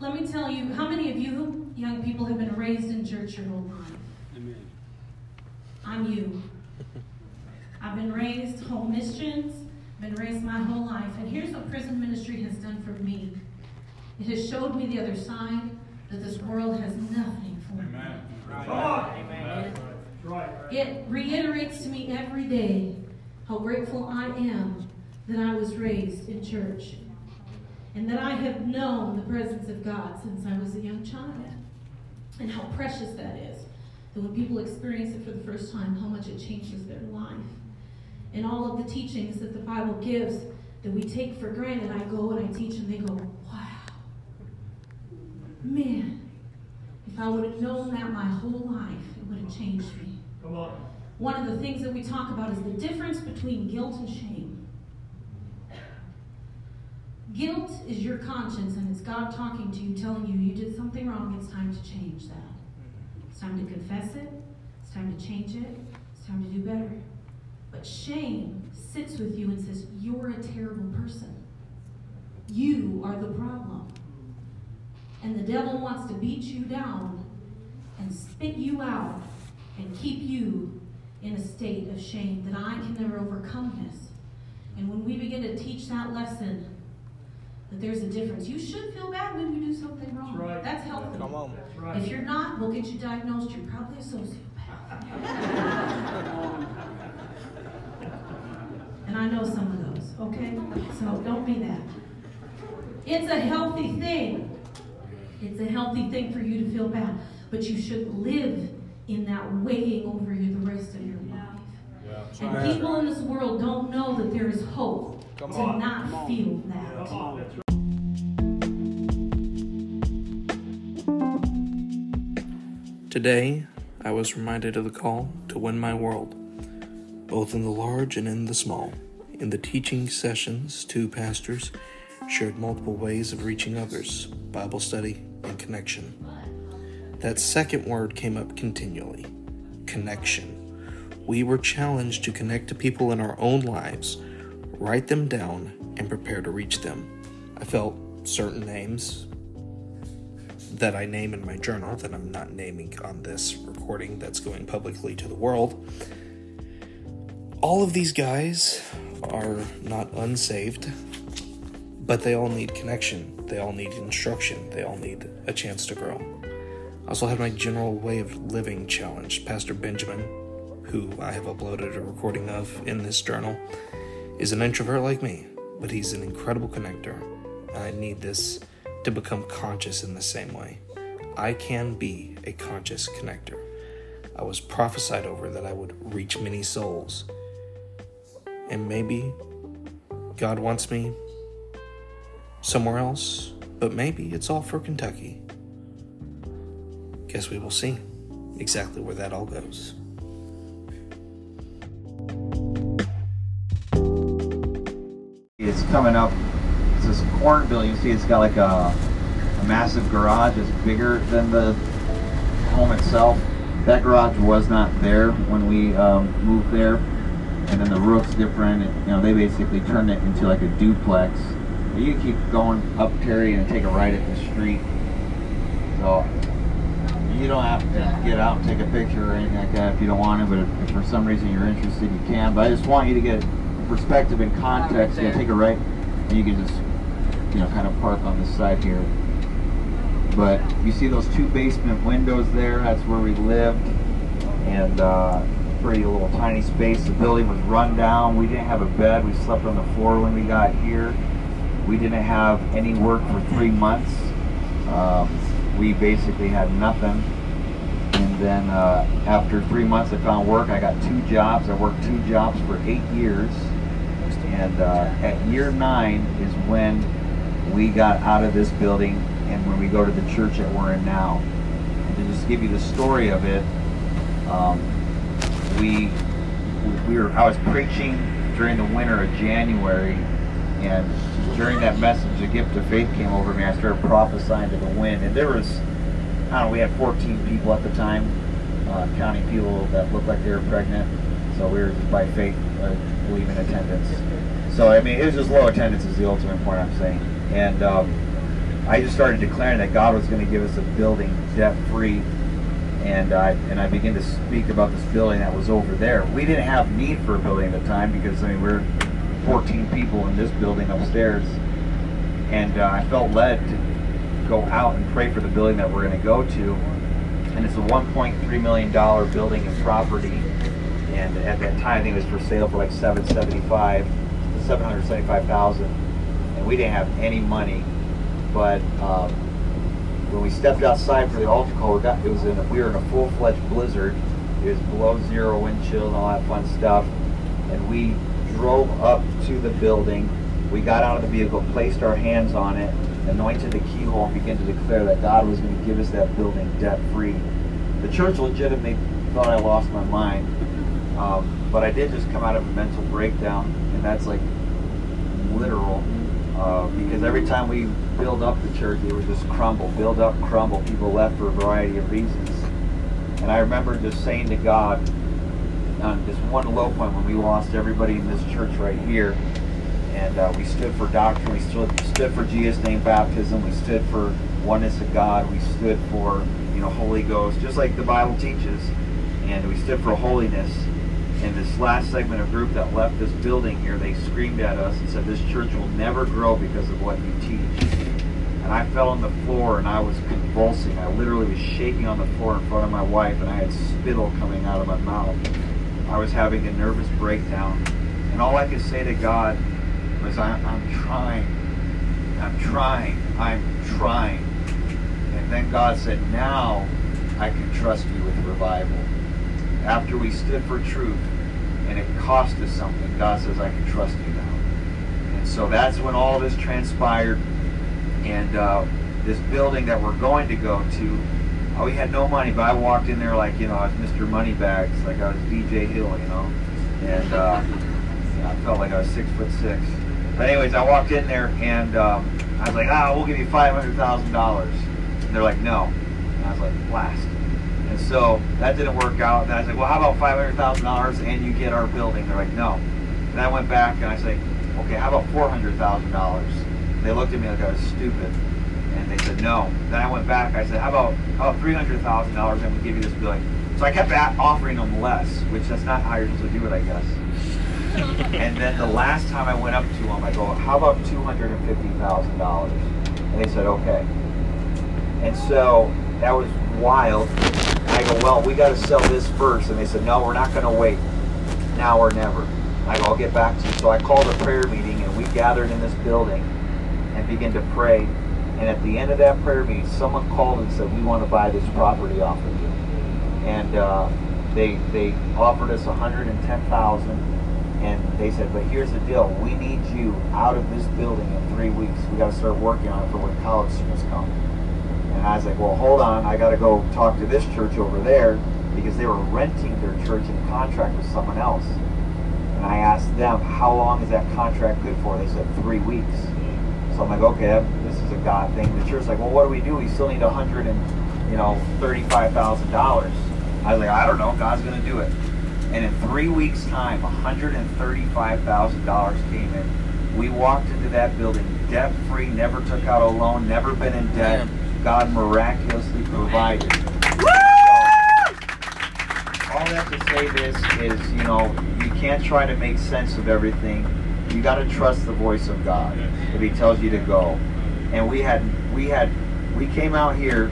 let me tell you, how many of you young people have been raised in church your whole life? Amen. I'm you. I've been raised home missions, been raised my whole life. And here's what prison ministry has done for me. It has showed me the other side that this world has nothing for Amen. Amen. Right. It reiterates to me every day how grateful I am that I was raised in church and that I have known the presence of God since I was a young child. And how precious that is. That when people experience it for the first time, how much it changes their life. And all of the teachings that the Bible gives that we take for granted, I go and I teach and they go, wow. Man, if I would have known that my whole life, it would have changed me. Come on. One of the things that we talk about is the difference between guilt and shame. Guilt is your conscience, and it's God talking to you, telling you you did something wrong. It's time to change that. It's time to confess it. It's time to change it. It's time to do better. But shame sits with you and says, You're a terrible person. You are the problem. And the devil wants to beat you down and spit you out and keep you in a state of shame that I can never overcome this. And when we begin to teach that lesson, that there's a difference. You should feel bad when you do something wrong. That's right. That's healthy. Come on. That's right. If you're not, we'll get you diagnosed. You're probably a sociopath. and I know some of those, okay? So don't be that. It's a healthy thing. It's a healthy thing for you to feel bad. But you should live in that weighing over you the rest of your life. And people in this world don't know that there is hope Come to on. not feel that. Today, I was reminded of the call to win my world, both in the large and in the small. In the teaching sessions, two pastors shared multiple ways of reaching others Bible study and connection. That second word came up continually connection. We were challenged to connect to people in our own lives, write them down, and prepare to reach them. I felt certain names that I name in my journal that I'm not naming on this recording that's going publicly to the world. All of these guys are not unsaved, but they all need connection. They all need instruction. They all need a chance to grow. I also had my general way of living challenged. Pastor Benjamin, who I have uploaded a recording of in this journal, is an introvert like me, but he's an incredible connector. And I need this to become conscious in the same way. I can be a conscious connector. I was prophesied over that I would reach many souls. And maybe God wants me somewhere else, but maybe it's all for Kentucky. Guess we will see exactly where that all goes. It's coming up. It's this corner building. You see, it's got like a, a massive garage. It's bigger than the home itself. That garage was not there when we um, moved there, and then the roof's different. You know, they basically turned it into like a duplex. You keep going up Terry and take a right at the street. So you don't have to get out and take a picture or anything like that if you don't want to. But if, if for some reason you're interested, you can. But I just want you to get perspective and context. You take a right, and you can just you know kind of park on this side here. But you see those two basement windows there? That's where we lived, and uh, pretty little tiny space. The building was run down. We didn't have a bed. We slept on the floor when we got here. We didn't have any work for three months. Um, we basically had nothing. And then uh, after three months, I found work. I got two jobs. I worked two jobs for eight years. And uh, at year nine is when we got out of this building and when we go to the church that we're in now. And to just give you the story of it, um, we we were I was preaching during the winter of January, and during that message, the gift of faith came over me. I started prophesying to the wind, and there was I don't know. We had 14 people at the time, uh, counting people that looked like they were pregnant. So we were just by faith uh, believing attendance. So I mean, it was just low attendance is the ultimate point I'm saying, and. Um, I just started declaring that God was going to give us a building debt free, and I and I began to speak about this building that was over there. We didn't have need for a building at the time because I mean we're 14 people in this building upstairs, and uh, I felt led to go out and pray for the building that we're going to go to, and it's a 1.3 million dollar building and property, and at that time I think it was for sale for like 775, 775,000, and we didn't have any money but um, when we stepped outside for the altar call, we, got, it was in a, we were in a full-fledged blizzard. It was below zero wind chill and all that fun stuff. And we drove up to the building. We got out of the vehicle, placed our hands on it, anointed the keyhole, and began to declare that God was going to give us that building debt free. The church legitimately thought I lost my mind, um, but I did just come out of a mental breakdown, and that's like literal. Uh, because every time we build up the church, it would just crumble, build up, crumble. People left for a variety of reasons. And I remember just saying to God, on this one low point when we lost everybody in this church right here, and uh, we stood for doctrine, we stood, stood for Jesus' name baptism, we stood for oneness of God, we stood for you know Holy Ghost, just like the Bible teaches, and we stood for holiness. And this last segment of group that left this building here, they screamed at us and said, "This church will never grow because of what you teach." And I fell on the floor and I was convulsing. I literally was shaking on the floor in front of my wife, and I had spittle coming out of my mouth. I was having a nervous breakdown, and all I could say to God was, I, "I'm trying, I'm trying, I'm trying." And then God said, "Now I can trust you with revival." After we stood for truth, and it cost us something, God says, "I can trust you now." And so that's when all this transpired and uh, this building that we're going to go to, uh, we had no money, but I walked in there like, you know, I was Mr. Moneybags, like I was DJ Hill, you know, and uh, I felt like I was six foot six. But anyways, I walked in there and um, I was like, ah, we'll give you $500,000. And they're like, no. And I was like, blast. And so that didn't work out. And I was like, well, how about $500,000 and you get our building? They're like, no. And I went back and I said, okay, how about $400,000? They looked at me like I was stupid, and they said no. Then I went back. I said, "How about how about three hundred thousand dollars, and we give you this building?" So I kept at offering them less, which that's not how you're supposed to do it, I guess. and then the last time I went up to them, I go, "How about two hundred and fifty thousand dollars?" And they said, "Okay." And so that was wild. I go, "Well, we got to sell this first. And they said, "No, we're not going to wait. Now or never." I go, "I'll get back to you." So I called a prayer meeting, and we gathered in this building and begin to pray. And at the end of that prayer meeting, someone called and said, "We want to buy this property off of you." And uh, they they offered us 110,000, and they said, "But here's the deal: we need you out of this building in three weeks. We got to start working on it for when college students come." And I was like, "Well, hold on. I got to go talk to this church over there because they were renting their church in contract with someone else." And I asked them, "How long is that contract good for?" They said, three weeks." So I'm like, okay, this is a God thing. The church's like, well, what do we do? We still need a hundred and, you know, thirty-five thousand dollars. I was like, I don't know. God's gonna do it. And in three weeks' time, one hundred and thirty-five thousand dollars came in. We walked into that building debt-free, never took out a loan, never been in debt. God miraculously provided. All that to say this is, you know, you can't try to make sense of everything you got to trust the voice of God if He tells you to go. And we had we had we came out here,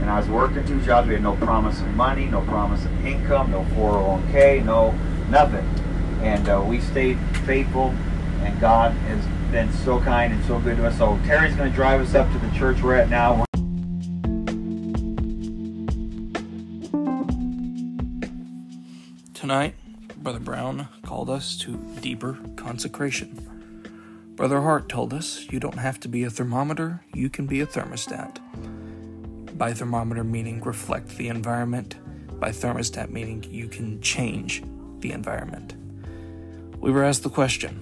and I was working two jobs. We had no promise of money, no promise of income, no 401k, no nothing. And uh, we stayed faithful, and God has been so kind and so good to us. So Terry's going to drive us up to the church we're at now. Tonight, Brother Brown called us to deeper consecration. Brother Hart told us you don't have to be a thermometer, you can be a thermostat. By thermometer meaning reflect the environment, by thermostat meaning you can change the environment. We were asked the question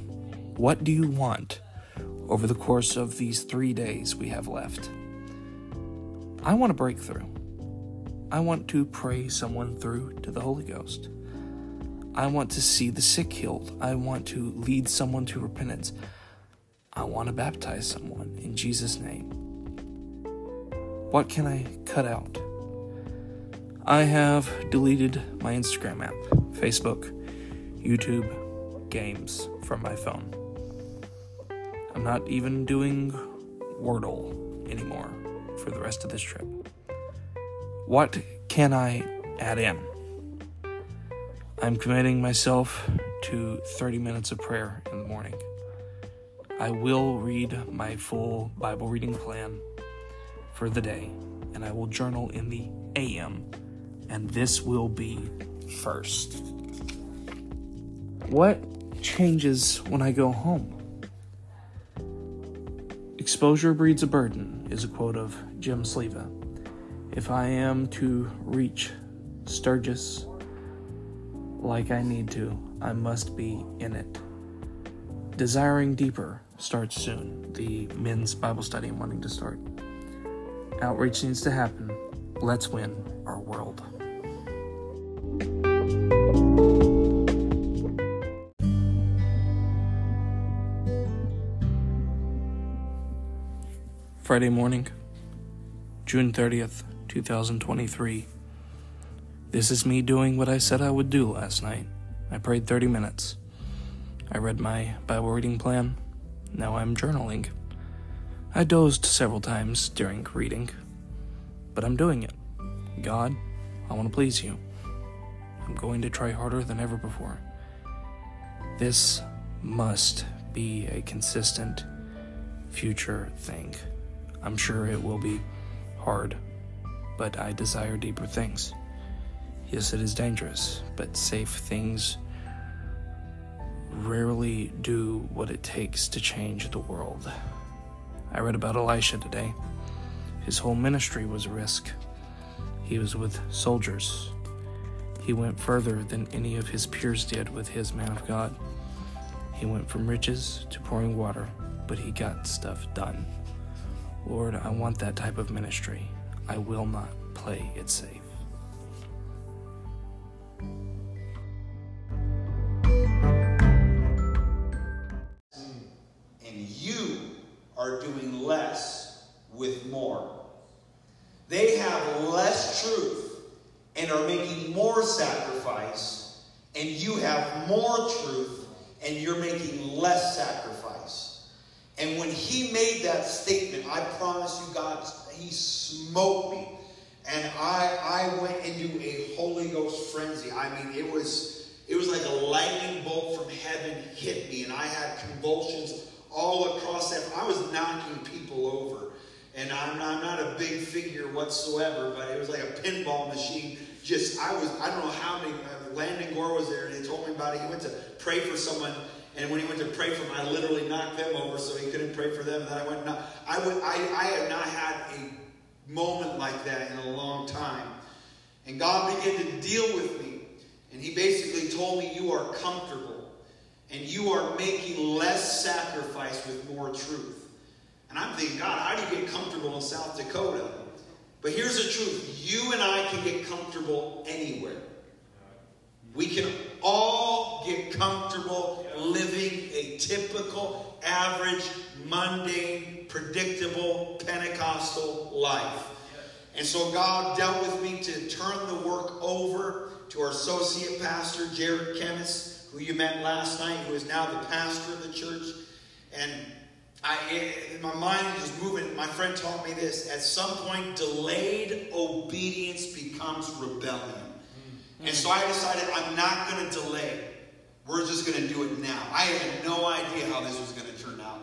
what do you want over the course of these three days we have left? I want a breakthrough. I want to pray someone through to the Holy Ghost. I want to see the sick healed. I want to lead someone to repentance. I want to baptize someone in Jesus' name. What can I cut out? I have deleted my Instagram app, Facebook, YouTube, games from my phone. I'm not even doing Wordle anymore for the rest of this trip. What can I add in? I'm committing myself to 30 minutes of prayer in the morning. I will read my full Bible reading plan for the day, and I will journal in the AM, and this will be first. What changes when I go home? Exposure breeds a burden is a quote of Jim Sleva. If I am to reach Sturgis like I need to, I must be in it. Desiring Deeper starts soon, the men's Bible study I'm wanting to start. Outreach needs to happen. Let's win our world. Friday morning, June 30th, 2023. This is me doing what I said I would do last night. I prayed 30 minutes. I read my Bible reading plan. Now I'm journaling. I dozed several times during reading, but I'm doing it. God, I want to please you. I'm going to try harder than ever before. This must be a consistent future thing. I'm sure it will be hard, but I desire deeper things. Yes, it is dangerous, but safe things rarely do what it takes to change the world. I read about Elisha today. His whole ministry was a risk. He was with soldiers. He went further than any of his peers did with his man of God. He went from riches to pouring water, but he got stuff done. Lord, I want that type of ministry. I will not play it safe. More truth and you're making less sacrifice. And when he made that statement, I promise you, God, he smote me. And I, I went into a Holy Ghost frenzy. I mean, it was, it was like a lightning bolt from heaven hit me, and I had convulsions all across that. I was knocking people over. And I'm I'm not a big figure whatsoever, but it was like a pinball machine. Just, I was, I don't know how many, uh, Landon Gore was there, and he told me about it. He went to pray for someone, and when he went to pray for them, I literally knocked them over so he couldn't pray for them. And then I went, no, I, would, I, I have not had a moment like that in a long time. And God began to deal with me. And he basically told me, You are comfortable. And you are making less sacrifice with more truth. And I'm thinking, God, how do you get comfortable in South Dakota? But here's the truth you and I can get comfortable anywhere. We can all get comfortable living a typical, average, mundane, predictable Pentecostal life. And so God dealt with me to turn the work over to our associate pastor, Jared Kemmis, who you met last night, who is now the pastor of the church. And I, it, my mind is moving. My friend taught me this. At some point, delayed obedience becomes rebellion. Mm. And so I decided I'm not going to delay. We're just going to do it now. I had no idea how this was going to turn out.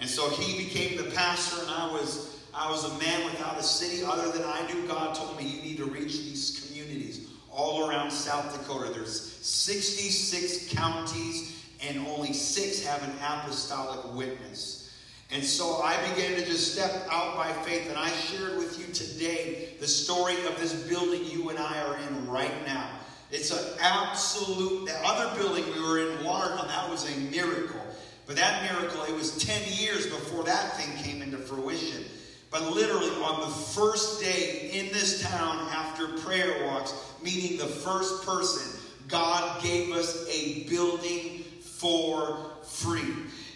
And so he became the pastor, and I was I was a man without a city other than I knew. God told me you need to reach these communities all around South Dakota. There's 66 counties, and only six have an apostolic witness. And so I began to just step out by faith, and I shared with you today the story of this building you and I are in right now. It's an absolute, the other building we were in, Watertown, that was a miracle. But that miracle, it was 10 years before that thing came into fruition. But literally, on the first day in this town after prayer walks, meeting the first person, God gave us a building for free.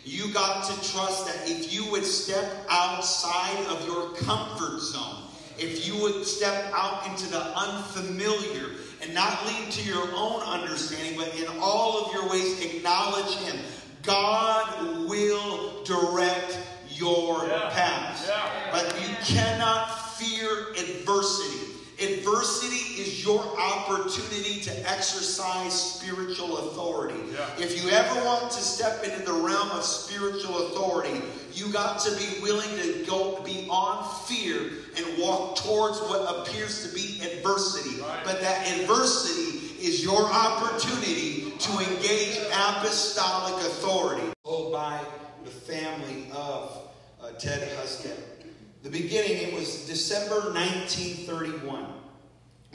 You got to trust that if you would step outside of your comfort zone, if you would step out into the unfamiliar and not lean to your own understanding, but in all of your ways acknowledge Him, God will direct your Yeah. path. Yeah. But you cannot fear adversity. Adversity is your opportunity to exercise spiritual authority. If you ever want to step into the realm of spiritual authority, you got to be willing to go beyond fear and walk towards what appears to be adversity. But that adversity is your opportunity to engage apostolic authority. Oh, by the family of uh, Ted Hustead. The beginning, it was December 1931.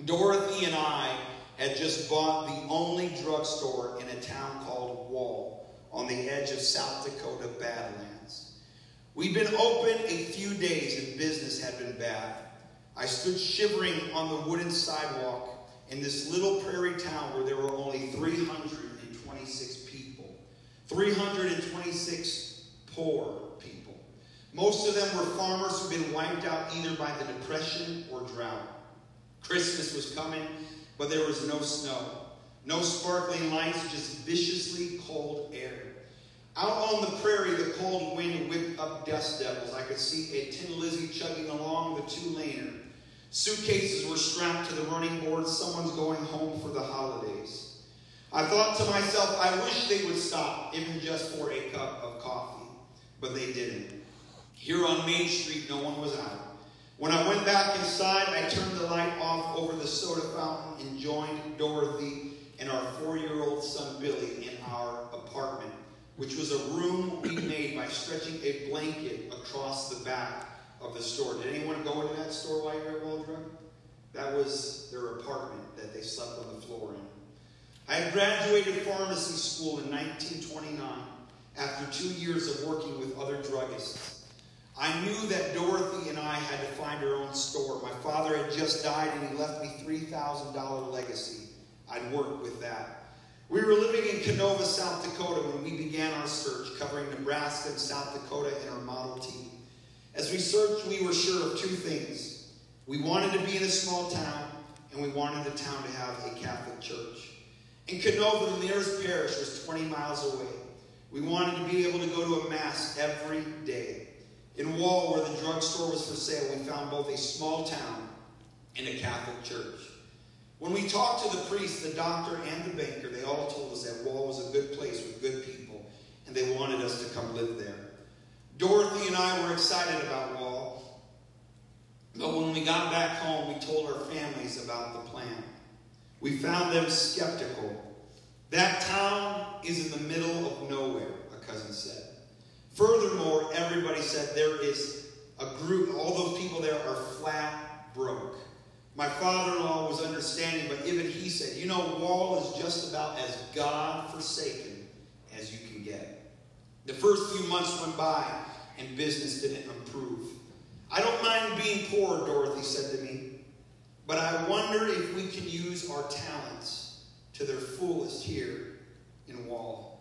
Dorothy and I had just bought the only drugstore in a town called Wall on the edge of South Dakota Badlands. We'd been open a few days and business had been bad. I stood shivering on the wooden sidewalk in this little prairie town where there were only 326 people. 326 poor. Most of them were farmers who'd been wiped out either by the Depression or drought. Christmas was coming, but there was no snow. No sparkling lights, just viciously cold air. Out on the prairie, the cold wind whipped up dust devils. I could see a Tin Lizzie chugging along the two-laner. Suitcases were strapped to the running board. Someone's going home for the holidays. I thought to myself, I wish they would stop, even just for a cup of coffee. But they didn't. Here on Main Street, no one was out. When I went back inside, I turned the light off over the soda fountain and joined Dorothy and our four year old son Billy in our apartment, which was a room we made by stretching a blanket across the back of the store. Did anyone go into that store while you were at Wall Drug? That was their apartment that they slept on the floor in. I had graduated pharmacy school in 1929 after two years of working with other druggists. I knew that Dorothy and I had to find our own store. My father had just died and he left me $3,000 legacy. I'd work with that. We were living in Canova, South Dakota when we began our search, covering Nebraska and South Dakota in our Model T. As we searched, we were sure of two things. We wanted to be in a small town, and we wanted the town to have a Catholic church. In Canova, the nearest parish was 20 miles away. We wanted to be able to go to a Mass every day. In Wall, where the drugstore was for sale, we found both a small town and a Catholic church. When we talked to the priest, the doctor, and the banker, they all told us that Wall was a good place with good people, and they wanted us to come live there. Dorothy and I were excited about Wall, but when we got back home, we told our families about the plan. We found them skeptical. That town is in the middle of nowhere, a cousin said. Furthermore, everybody said there is a group, all those people there are flat broke. My father in law was understanding, but even he said, you know, Wall is just about as God forsaken as you can get. The first few months went by and business didn't improve. I don't mind being poor, Dorothy said to me, but I wonder if we can use our talents to their fullest here in Wall.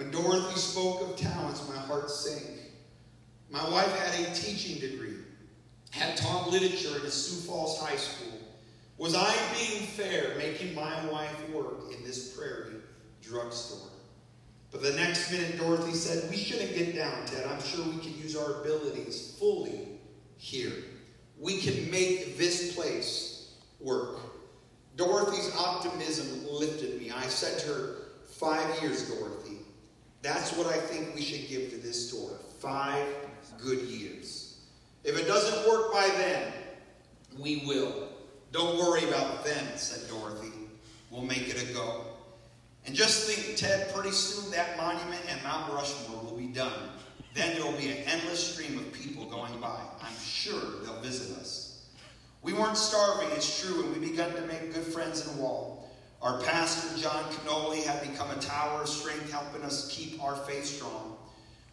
When Dorothy spoke of talents, my heart sank. My wife had a teaching degree, had taught literature at a Sioux Falls High School. Was I being fair making my wife work in this prairie drugstore? But the next minute, Dorothy said, We shouldn't get down, Ted. I'm sure we can use our abilities fully here. We can make this place work. Dorothy's optimism lifted me. I said to her, Five years, Dorothy. That's what I think we should give to this store. Five good years. If it doesn't work by then, we will. Don't worry about then, said Dorothy. We'll make it a go. And just think, Ted, pretty soon that monument and Mount Rushmore will be done. Then there will be an endless stream of people going by. I'm sure they'll visit us. We weren't starving, it's true, and we begun to make good friends in Wall. Our pastor, John Canoli, had become a tower of strength, helping us keep our faith strong.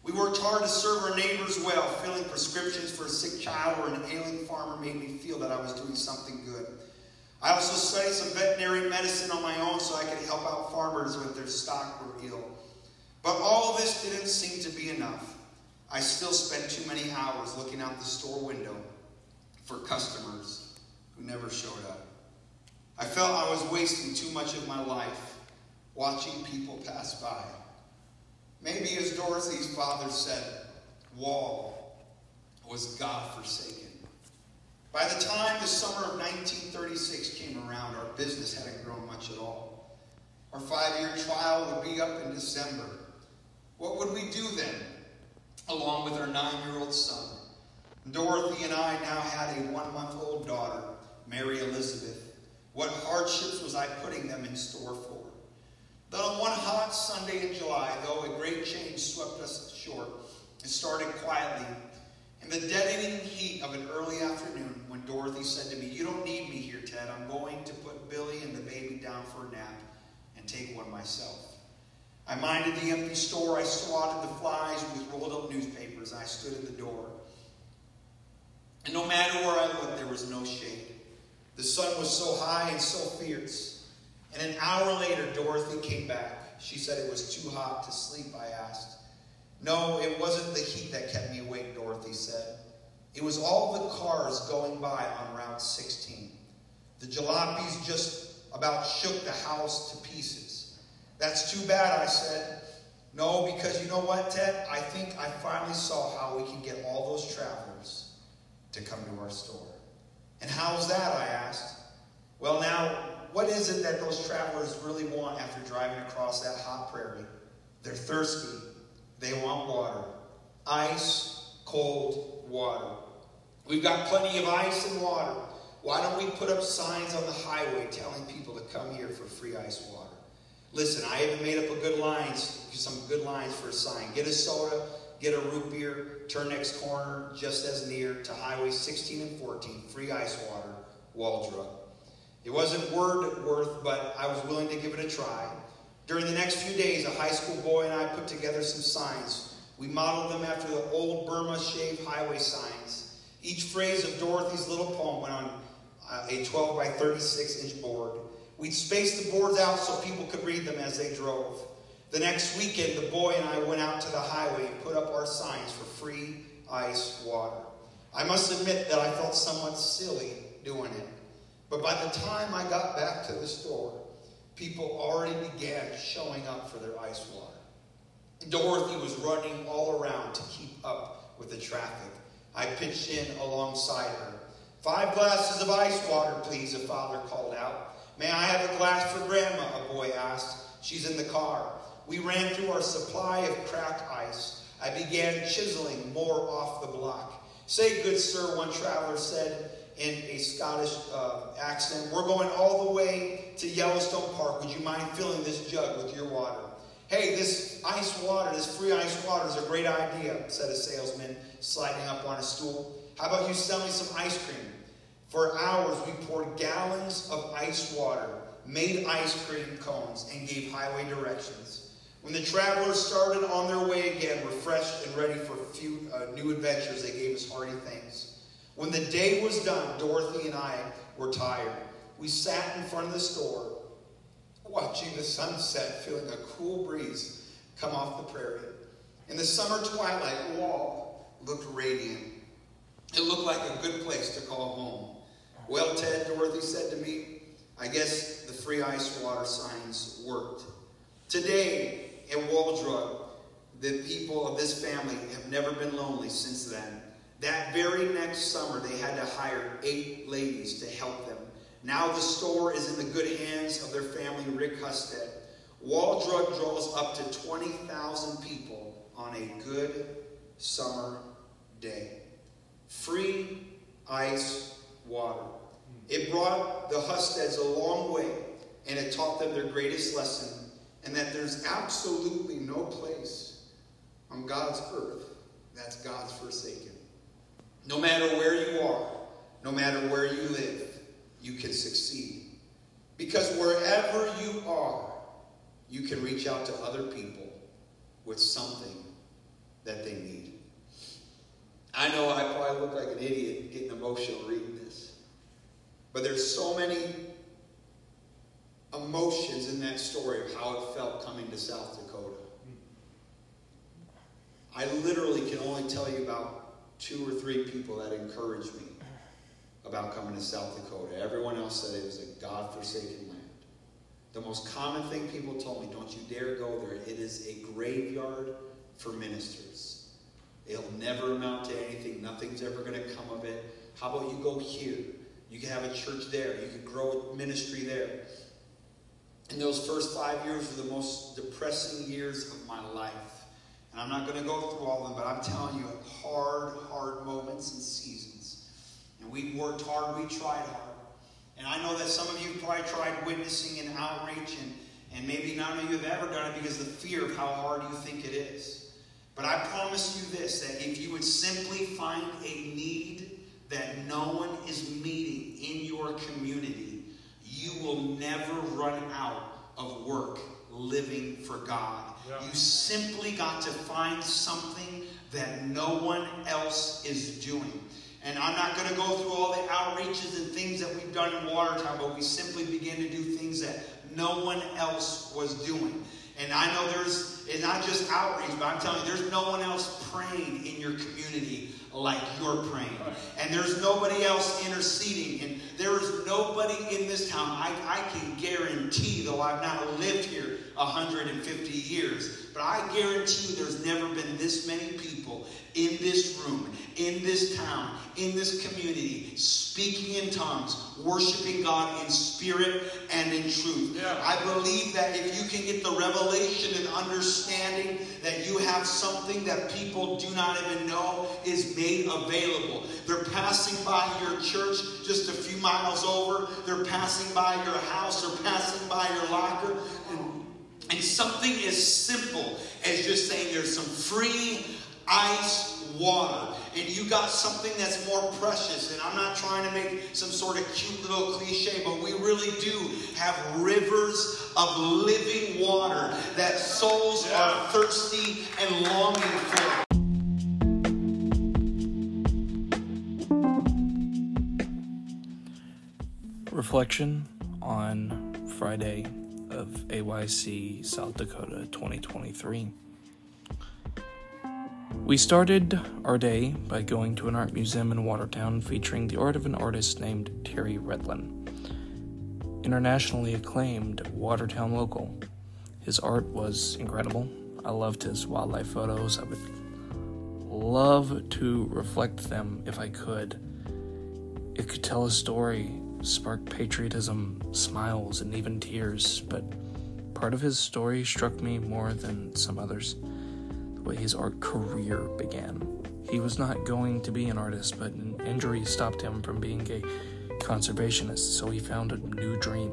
We worked hard to serve our neighbors well. Filling prescriptions for a sick child or an ailing farmer made me feel that I was doing something good. I also studied some veterinary medicine on my own so I could help out farmers when their stock were ill. But all this didn't seem to be enough. I still spent too many hours looking out the store window for customers who never showed up. I felt I was wasting too much of my life watching people pass by. Maybe as Dorothy's father said, Wall was God forsaken. By the time the summer of 1936 came around, our business hadn't grown much at all. Our five year trial would be up in December. What would we do then, along with our nine year old son? Dorothy and I now had a one month old daughter, Mary Elizabeth. What hardships was I putting them in store for? Then on one hot Sunday in July, though a great change swept us short, It started quietly. In the deadening heat of an early afternoon, when Dorothy said to me, You don't need me here, Ted. I'm going to put Billy and the baby down for a nap and take one myself. I minded the empty store. I swatted the flies with rolled up newspapers. I stood at the door. And no matter where I looked, there was no shade. The sun was so high and so fierce. And an hour later, Dorothy came back. She said it was too hot to sleep, I asked. No, it wasn't the heat that kept me awake, Dorothy said. It was all the cars going by on Route 16. The jalopies just about shook the house to pieces. That's too bad, I said. No, because you know what, Ted? I think I finally saw how we can get all those travelers to come to our store. And how's that? I asked. Well, now, what is it that those travelers really want after driving across that hot prairie? They're thirsty. They want water. Ice, cold water. We've got plenty of ice and water. Why don't we put up signs on the highway telling people to come here for free ice water? Listen, I even made up a good lines, some good lines for a sign. Get a soda, get a root beer, turn next corner just as near to Highway 16 and 14, free ice water, Wall Drug. It wasn't Wordsworth, but I was willing to give it a try. During the next few days, a high school boy and I put together some signs. We modeled them after the old Burma Shave highway signs. Each phrase of Dorothy's little poem went on uh, a 12 by 36 inch board. We'd space the boards out so people could read them as they drove. The next weekend, the boy and I went out to the highway and put up our signs for free ice water. I must admit that I felt somewhat silly doing it. But by the time I got back to the store, people already began showing up for their ice water. Dorothy was running all around to keep up with the traffic. I pitched in alongside her. Five glasses of ice water, please, a father called out. May I have a glass for Grandma? a boy asked. She's in the car. We ran through our supply of cracked ice. I began chiseling more off the block. Say, good sir, one traveler said in a Scottish uh, accent, we're going all the way to Yellowstone Park. Would you mind filling this jug with your water? Hey, this ice water, this free ice water is a great idea, said a salesman, sliding up on a stool. How about you sell me some ice cream? For hours, we poured gallons of ice water, made ice cream cones, and gave highway directions. When the travelers started on their way again, refreshed and ready for few, uh, new adventures, they gave us hearty thanks. When the day was done, Dorothy and I were tired. We sat in front of the store, watching the sunset, feeling a cool breeze come off the prairie. In the summer twilight, Wall looked radiant. It looked like a good place to call home. Well, Ted, Dorothy said to me, I guess the free ice water signs worked. Today, at Wall Drug, the people of this family have never been lonely since then. That very next summer, they had to hire eight ladies to help them. Now the store is in the good hands of their family, Rick Hustead. Waldrop draws up to 20,000 people on a good summer day. Free ice water. It brought the Husteads a long way, and it taught them their greatest lesson and that there's absolutely no place on God's earth that's God's forsaken. No matter where you are, no matter where you live, you can succeed. Because wherever you are, you can reach out to other people with something that they need. I know I probably look like an idiot getting emotional reading this, but there's so many emotions in that story of how it felt coming to South Dakota. I literally can only tell you about two or three people that encouraged me about coming to South Dakota. Everyone else said it was a God-forsaken land. The most common thing people told me, don't you dare go there. It is a graveyard for ministers. It'll never amount to anything. Nothing's ever going to come of it. How about you go here? You can have a church there. You can grow a ministry there. And those first five years were the most depressing years of my life. And I'm not going to go through all of them, but I'm telling you, hard, hard moments and seasons. And we worked hard, we tried hard. And I know that some of you probably tried witnessing and outreach, and, and maybe none of you have ever done it because of the fear of how hard you think it is. But I promise you this that if you would simply find a need that no one is meeting in your community, you will never run out of work living for God. You simply got to find something that no one else is doing. And I'm not going to go through all the outreaches and things that we've done in Watertown, but we simply began to do things that no one else was doing. And I know there's, it's not just outreach, but I'm telling you, there's no one else praying in your community like you're praying. And there's nobody else interceding. And there is nobody in this town, I, I can guarantee, though I've not lived here 150 years, but I guarantee there's never been this many people in this room, in this town, in this community, speaking in tongues, worshiping God in spirit and in truth. I believe that if you can get the revelation and understanding that you have something that people do not even know is made available. They're passing by your church just a few miles over, they're passing by your house, they're passing by your locker, and and something as simple as just saying there's some free ice water. And you got something that's more precious. And I'm not trying to make some sort of cute little cliche, but we really do have rivers of living water that souls are thirsty and longing for. Reflection on Friday of AYC South Dakota 2023. We started our day by going to an art museum in Watertown featuring the art of an artist named Terry Redlin, internationally acclaimed Watertown local. His art was incredible. I loved his wildlife photos. I would love to reflect them if I could. It could tell a story, spark patriotism, smiles, and even tears, but part of his story struck me more than some others the his art career began. He was not going to be an artist, but an injury stopped him from being a conservationist, so he found a new dream.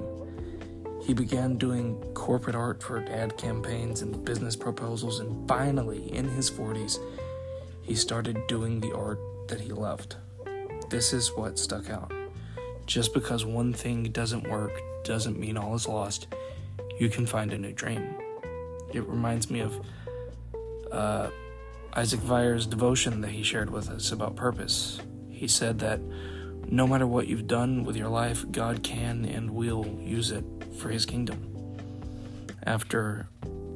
He began doing corporate art for ad campaigns and business proposals, and finally, in his 40s, he started doing the art that he loved. This is what stuck out. Just because one thing doesn't work doesn't mean all is lost. You can find a new dream. It reminds me of uh, Isaac Veyer's devotion that he shared with us about purpose. He said that no matter what you've done with your life, God can and will use it for His kingdom. After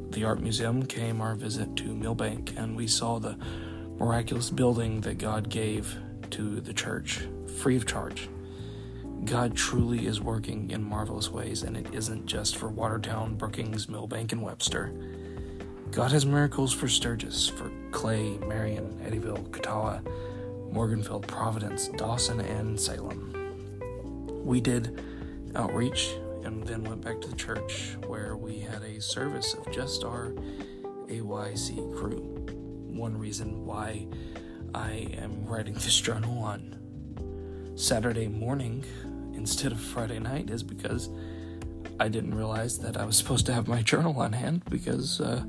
the art museum came our visit to Milbank, and we saw the miraculous building that God gave to the church, free of charge. God truly is working in marvelous ways, and it isn't just for Watertown, Brookings, Milbank, and Webster. God has miracles for Sturgis, for Clay, Marion, Eddyville, Catawba, Morganfield, Providence, Dawson, and Salem. We did outreach and then went back to the church where we had a service of just our AYC crew. One reason why I am writing this journal on Saturday morning instead of Friday night is because I didn't realize that I was supposed to have my journal on hand because uh,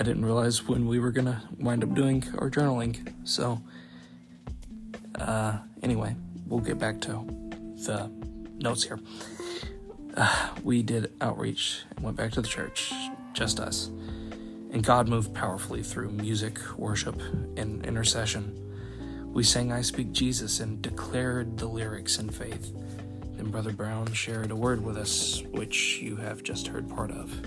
I didn't realize when we were gonna wind up doing our journaling. So, uh, anyway, we'll get back to the notes here. Uh, we did outreach and went back to the church, just us. And God moved powerfully through music, worship, and intercession. We sang I Speak Jesus and declared the lyrics in faith. Then Brother Brown shared a word with us, which you have just heard part of.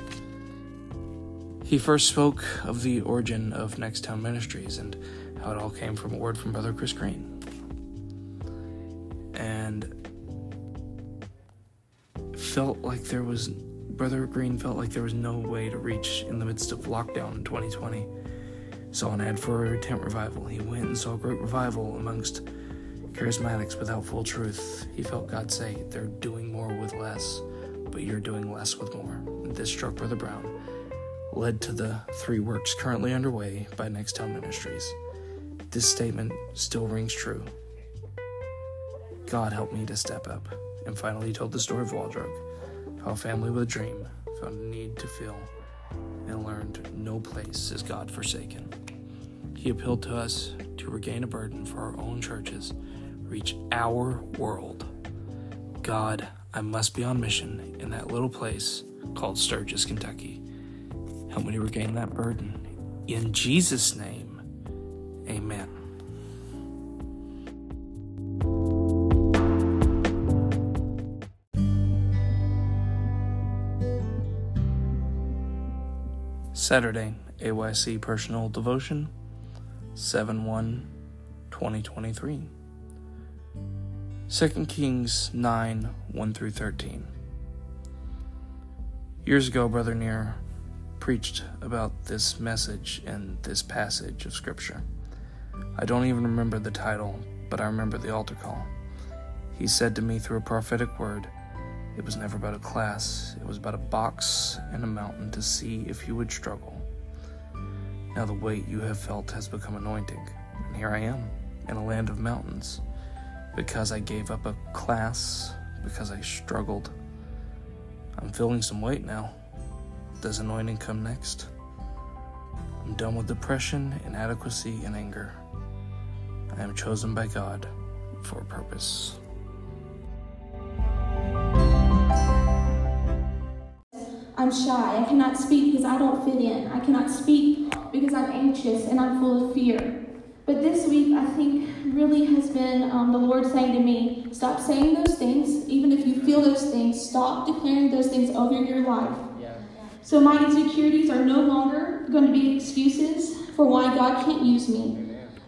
He first spoke of the origin of Nexttown Ministries and how it all came from a word from Brother Chris Green. And felt like there was, Brother Green felt like there was no way to reach in the midst of lockdown in 2020. Saw an ad for a tent revival. He went and saw a great revival amongst charismatics without full truth. He felt God say, They're doing more with less, but you're doing less with more. This struck Brother Brown led to the three works currently underway by Nexttown Ministries. This statement still rings true. God helped me to step up, and finally told the story of Wall Drug, how a family with a dream found a need to fill and learned no place is God forsaken. he appealed to us to regain a burden for our own churches, reach our world. God, I must be on mission in that little place called Sturgis, Kentucky. Help me to regain that burden. In Jesus' name, amen. Saturday, AYC Personal Devotion, 7 1 2023. 2 Kings 9 1 through 13. Years ago, Brother Near preached about this message and this passage of Scripture. I don't even remember the title, but I remember the altar call. He said to me through a prophetic word, it was never about a class, it was about a box and a mountain to see if you would struggle. Now the weight you have felt has become anointing, and here I am, in a land of mountains, because I gave up a class, because I struggled. I'm feeling some weight now. Does anointing come next? I'm done with depression, inadequacy, and anger. I am chosen by God for a purpose. I'm shy. I cannot speak because I don't fit in. I cannot speak because I'm anxious and I'm full of fear. But this week, I think really has been um, the Lord saying to me, stop saying those things. Even if you feel those things, stop declaring those things over your life. So my insecurities are no longer going to be excuses for why God can't use me.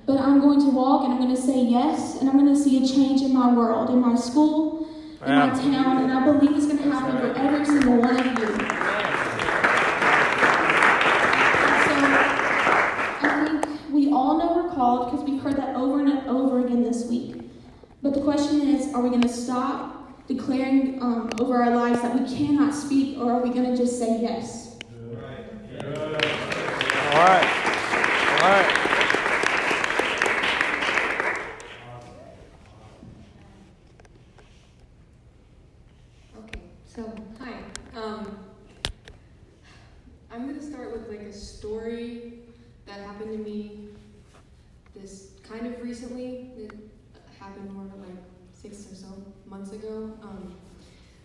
But I'm going to walk and I'm going to say yes, and I'm going to see a change in my world, in my school, in my town, and I believe it's going to happen for every single one of you. So I think we all know we're called because we've heard that over and over again this week. But the question is, are we going to stop declaring um, over our lives that we cannot speak, or are we going to just say yes? All right. All right. Okay, so hi. Um, I'm gonna start with like a story that happened to me this kind of recently. It happened more like six or so months ago. Um,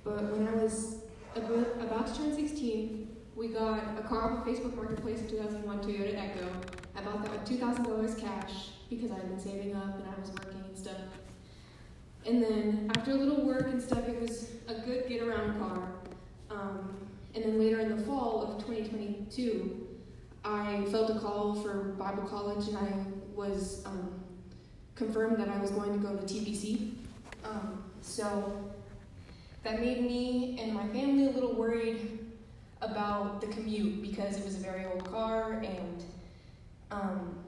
but when I was about, about to turn 16, we got a car off of Facebook Marketplace in 2001 Toyota Echo. I bought that with $2,000 cash because I had been saving up and I was working and stuff. And then after a little work and stuff, it was a good get around car. Um, and then later in the fall of 2022, I felt a call for Bible college and I was um, confirmed that I was going to go to TBC. Um, so that made me and my family a little worried about the commute because it was a very old car and um,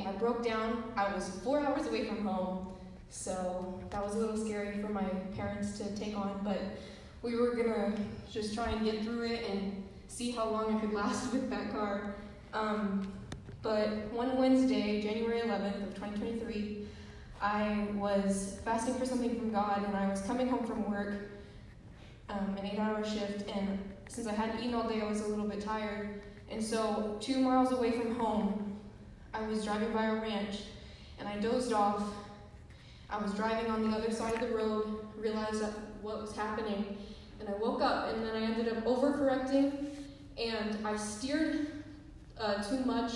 if I broke down, I was four hours away from home. So that was a little scary for my parents to take on, but we were gonna just try and get through it and see how long I could last with that car. Um, but one Wednesday, January 11th of 2023, I was fasting for something from God and I was coming home from work, um, an eight hour shift, and since I hadn't eaten all day, I was a little bit tired. And so, two miles away from home, I was driving by a ranch and I dozed off I was driving on the other side of the road, realized what was happening, and I woke up and then I ended up overcorrecting and I steered uh, too much,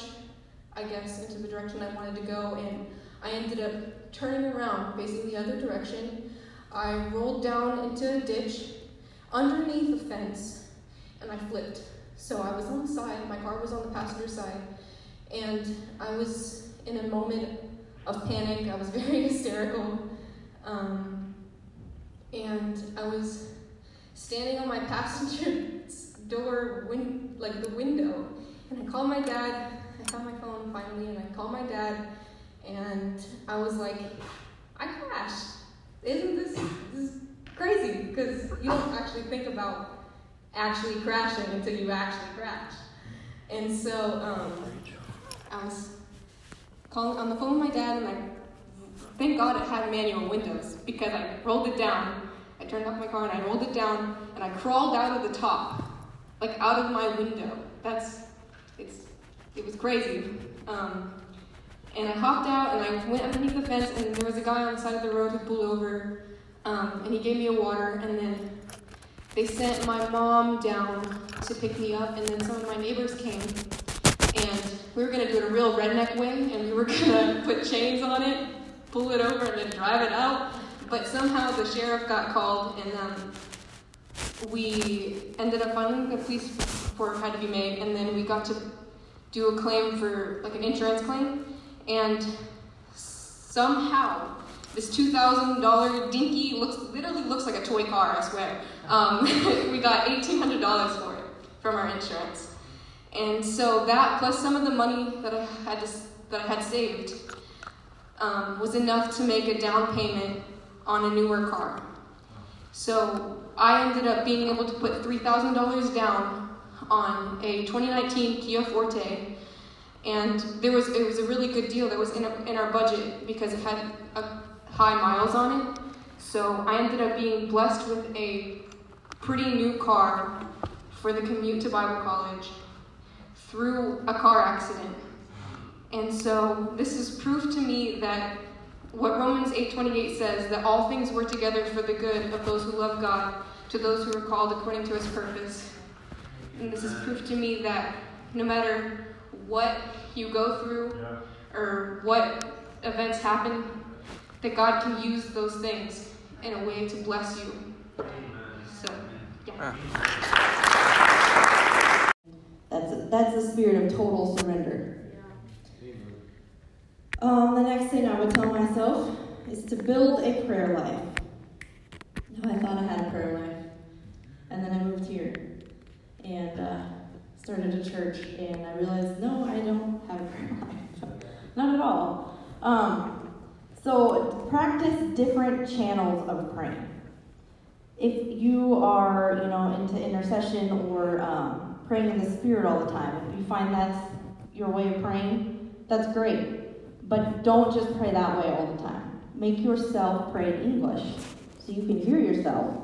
I guess, into the direction I wanted to go, and I ended up turning around facing the other direction. I rolled down into a ditch underneath a fence and I flipped. So I was on the side, my car was on the passenger side, and I was in a moment of panic. I was very hysterical. Um, and I was standing on my passenger door, win- like the window, and I called my dad. I found my phone finally, and I called my dad, and I was like, I crashed. Isn't this, this is crazy? Because you don't actually think about actually crashing until you actually crash. And so um, I was calling on the phone with my dad, and I thank God it had manual windows because I rolled it down. I turned off my car and I rolled it down, and I crawled out of the top, like out of my window. That's it's it was crazy. Um, And I hopped out and I went underneath the fence, and there was a guy on the side of the road who pulled over, um, and he gave me a water, and then they sent my mom down to pick me up, and then some of my neighbors came, and we were gonna do it a real redneck way, and we were gonna put chains on it, pull it over, and then drive it out. But somehow the sheriff got called, and um, we ended up finding the police report had to be made, and then we got to do a claim for like an insurance claim, and somehow this two thousand dollar dinky looks literally looks like a toy car. I swear. Um, we got eighteen hundred dollars for it from our insurance, and so that plus some of the money that I had to, that I had saved um, was enough to make a down payment on a newer car. So I ended up being able to put $3,000 down on a 2019 Kia Forte, and there was it was a really good deal that was in, a, in our budget because it had a high miles on it. So I ended up being blessed with a pretty new car for the commute to Bible college through a car accident. And so this is proof to me that what Romans 8:28 says that all things work together for the good of those who love God, to those who are called according to his purpose. And this is proof to me that no matter what you go through or what events happen, that God can use those things in a way to bless you. So, yeah. Ah. That's a, that's a spirit of total surrender. Um, the next thing I would tell myself is to build a prayer life. Now, I thought I had a prayer life, and then I moved here and uh, started a church, and I realized no, I don't have a prayer life, not at all. Um, so practice different channels of praying. If you are, you know, into intercession or um, praying in the Spirit all the time, if you find that's your way of praying, that's great. But don't just pray that way all the time. Make yourself pray in English so you can hear yourself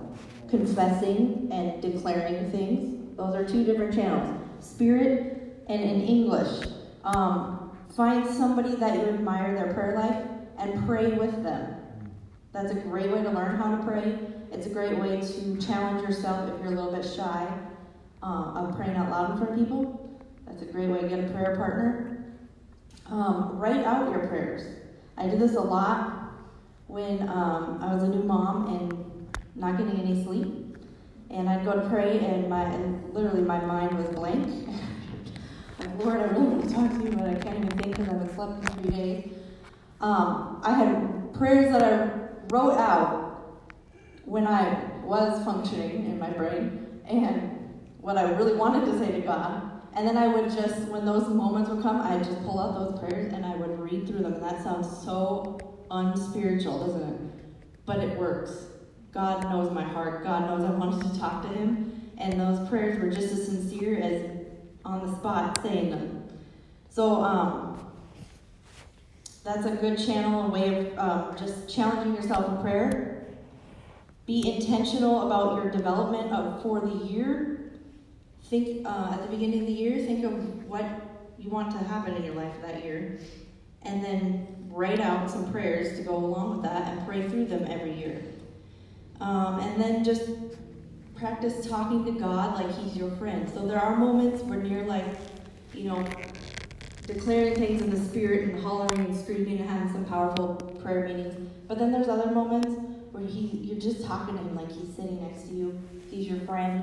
confessing and declaring things. Those are two different channels spirit and in English. Um, find somebody that you admire their prayer life and pray with them. That's a great way to learn how to pray. It's a great way to challenge yourself if you're a little bit shy uh, of praying out loud in front of people. That's a great way to get a prayer partner. Um, write out your prayers. I did this a lot when um, I was a new mom and not getting any sleep. And I'd go to pray, and my and literally my mind was blank. like, Lord, I really want to talk to you, but I can't even think because I haven't slept in three days. Um, I had prayers that I wrote out when I was functioning in my brain, and what I really wanted to say to God. And then I would just, when those moments would come, I'd just pull out those prayers and I would read through them. And that sounds so unspiritual, doesn't it? But it works. God knows my heart. God knows I wanted to talk to Him. And those prayers were just as sincere as on the spot saying them. So, um, that's a good channel, a way of um, just challenging yourself in prayer. Be intentional about your development of for the year think uh, at the beginning of the year, think of what you want to happen in your life that year, and then write out some prayers to go along with that and pray through them every year. Um, and then just practice talking to God like He's your friend. So there are moments when you're like, you know, declaring things in the spirit and hollering and screaming and having some powerful prayer meetings. But then there's other moments where he, you're just talking to Him like He's sitting next to you. He's your friend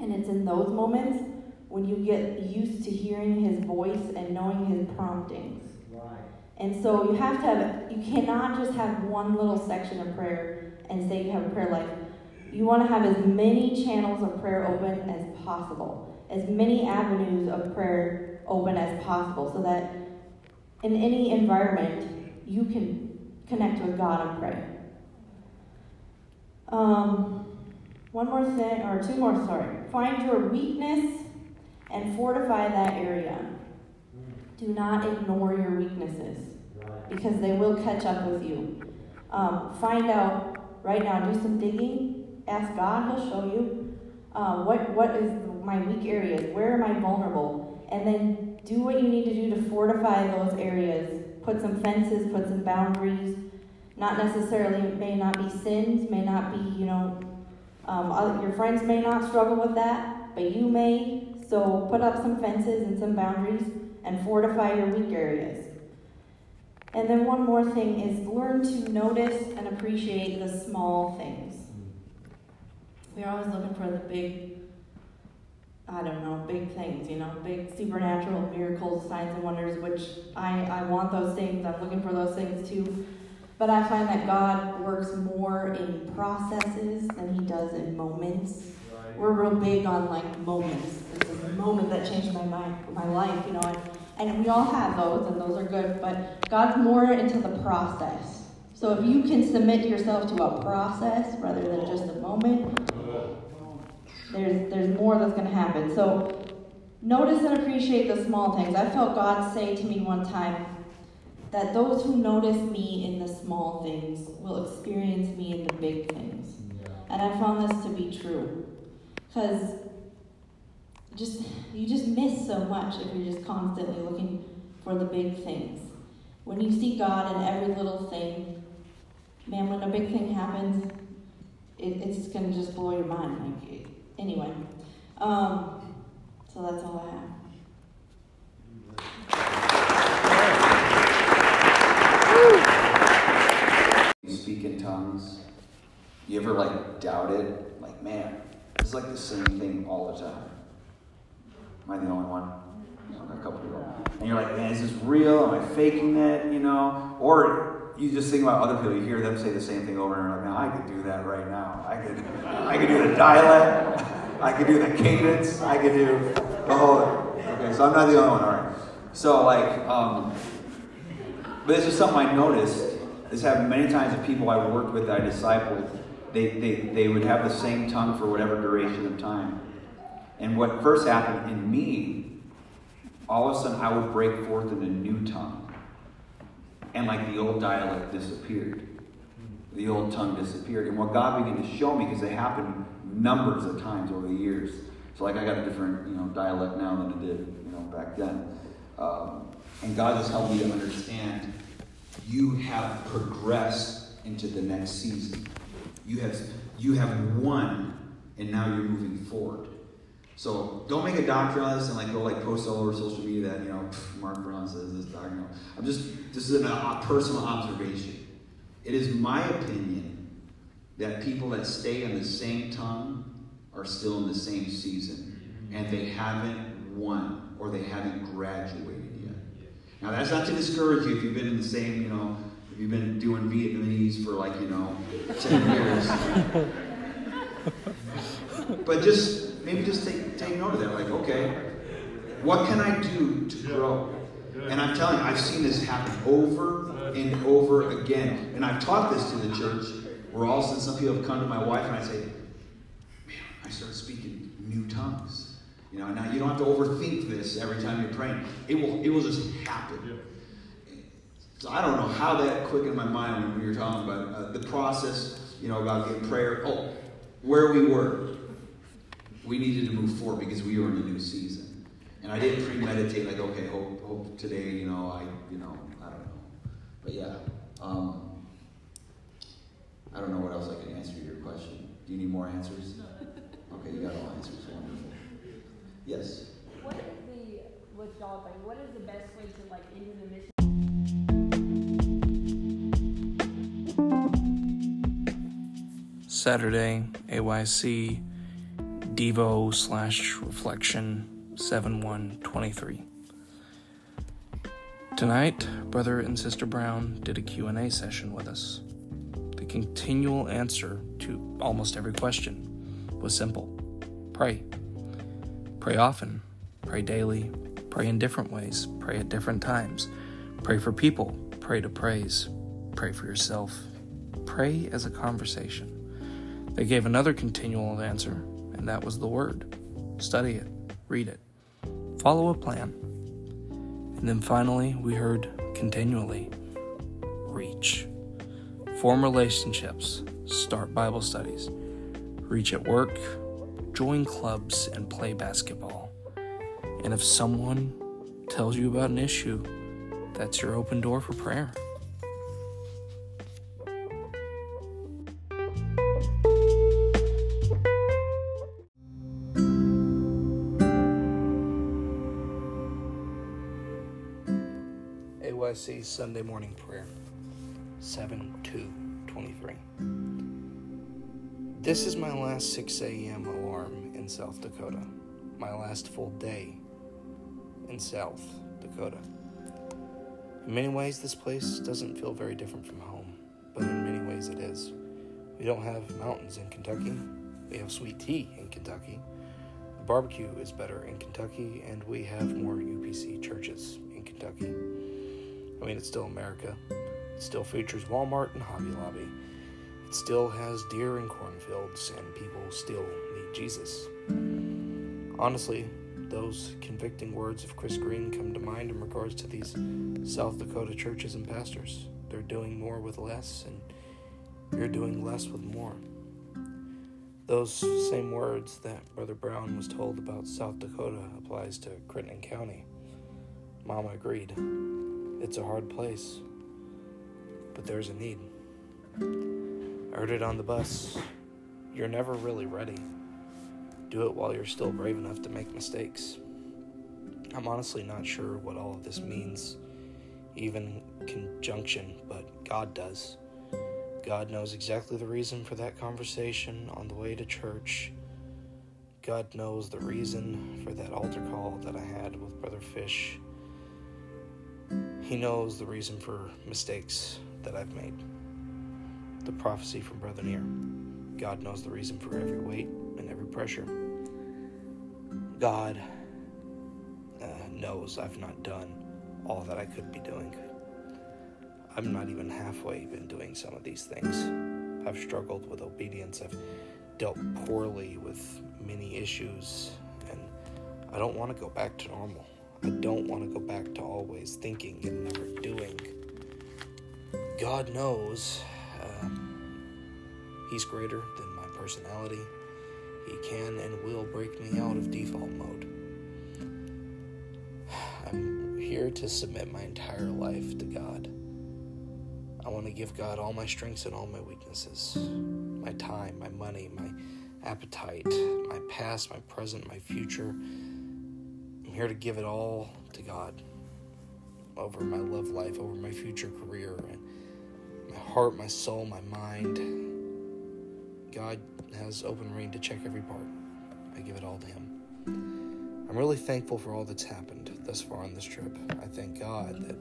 and it's in those moments when you get used to hearing his voice and knowing his promptings. Right. And so you have to have, you cannot just have one little section of prayer and say you have a prayer life. You want to have as many channels of prayer open as possible, as many avenues of prayer open as possible, so that in any environment you can connect with God and pray. Um, one more thing, or two more, sorry. Find your weakness and fortify that area. Do not ignore your weaknesses because they will catch up with you. Um, find out right now, do some digging. Ask God, He'll show you uh, what, what is my weak areas, where am I vulnerable, and then do what you need to do to fortify those areas put some fences, put some boundaries. Not necessarily, may not be sins, may not be, you know, um, other, your friends may not struggle with that, but you may. So put up some fences and some boundaries and fortify your weak areas. And then one more thing is learn to notice and appreciate the small things. We're always looking for the big, I don't know, big things, you know, big supernatural miracles, signs and wonders, which I, I want those things. I'm looking for those things too. But I find that God works more in processes than he does in moments. Right. We're real big on like moments. It's a moment that changed my mind, my life, you know, and, and we all have those, and those are good. But God's more into the process. So if you can submit yourself to a process rather than just a moment, there's there's more that's going to happen. So notice and appreciate the small things. I felt God say to me one time that those who notice me in the small things will experience me in the big things. And I found this to be true. Because just you just miss so much if you're just constantly looking for the big things. When you see God in every little thing, man, when a big thing happens, it, it's going to just blow your mind. Like, anyway, um, so that's all I have. You speak in tongues. You ever like doubt it? Like, man, it's like the same thing all the time. Am I the only one? a couple people. And you're like, man, is this real? Am I faking it? You know? Or you just think about other people. You hear them say the same thing over and over. Like, now I could do that right now. I could, I could do the dialect. I could do the cadence. I could do the whole. Okay, so I'm not the only one. All right. So like, um, but this is something I noticed. This happened many times with people I worked with, that I discipled. They, they, they would have the same tongue for whatever duration of time. And what first happened in me, all of a sudden I would break forth in a new tongue. And like the old dialect disappeared. The old tongue disappeared. And what God began to show me, because it happened numbers of times over the years. So like I got a different, you know, dialect now than I did, you know, back then. Um, and God has helped me to understand you have progressed into the next season. You have you have won, and now you're moving forward. So don't make a doctrine on this and like go like post all over social media that you know Mark Brown says this doctrine. I'm just this is a uh, personal observation. It is my opinion that people that stay in the same tongue are still in the same season, and they haven't won or they haven't graduated yet. Now, that's not to discourage you if you've been in the same, you know, you've been doing Vietnamese for like, you know, 10 years. but just, maybe just take, take note of that. Like, okay, what can I do to grow? And I'm telling you, I've seen this happen over and over again. And I've taught this to the church where all of a sudden some people have come to my wife and I say, man, I start speaking new tongues. You know, now you don't have to overthink this every time you're praying. It will, it will just happen. So I don't know how that quickened my mind when we were talking about uh, the process, you know, about getting prayer. Oh, where we were, we needed to move forward because we were in a new season. And I didn't premeditate like, okay, hope, hope today, you know, I, you know, I don't know. But yeah, um, I don't know what else I can answer your question. Do you need more answers? Okay, you got all answers. Wonderful. Yes. What is the what y'all think? What is the best way to like end the mission? Saturday, AYC, Devo slash Reflection 7123. Tonight, Brother and Sister Brown did a Q&A session with us. The continual answer to almost every question was simple. Pray. Pray often, pray daily, pray in different ways, pray at different times. Pray for people, pray to praise, pray for yourself. Pray as a conversation. They gave another continual answer, and that was the Word. Study it, read it, follow a plan. And then finally, we heard continually reach. Form relationships, start Bible studies, reach at work, join clubs and play basketball. And if someone tells you about an issue that's your open door for prayer. AYC Sunday morning prayer, 7 2 23. This is my last 6 a.m. alarm in South Dakota, my last full day in South Dakota. In many ways, this place doesn't feel very different from home, but in many ways it is. We don't have mountains in Kentucky, we have sweet tea in Kentucky. The barbecue is better in Kentucky, and we have more UPC churches in Kentucky. I mean, it's still America. It still features Walmart and Hobby Lobby. It still has deer and cornfields, and people still need Jesus. Honestly, those convicting words of Chris Green come to mind in regards to these South Dakota churches and pastors. They're doing more with less, and you're doing less with more. Those same words that Brother Brown was told about South Dakota applies to Crittenden County. Mama agreed. It's a hard place, but there's a need. I heard it on the bus. You're never really ready. Do it while you're still brave enough to make mistakes. I'm honestly not sure what all of this means, even conjunction, but God does. God knows exactly the reason for that conversation on the way to church. God knows the reason for that altar call that I had with Brother Fish. He knows the reason for mistakes that I've made. The prophecy from Brother Near. God knows the reason for every weight and every pressure. God uh, knows I've not done all that I could be doing. I'm not even halfway been doing some of these things. I've struggled with obedience. I've dealt poorly with many issues, and I don't want to go back to normal. I don't want to go back to always thinking and never doing. God knows uh, He's greater than my personality. He can and will break me out of default mode. I'm here to submit my entire life to God. I want to give God all my strengths and all my weaknesses my time, my money, my appetite, my past, my present, my future. Here to give it all to God over my love life, over my future career, my heart, my soul, my mind. God has open rein to check every part. I give it all to Him. I'm really thankful for all that's happened thus far on this trip. I thank God that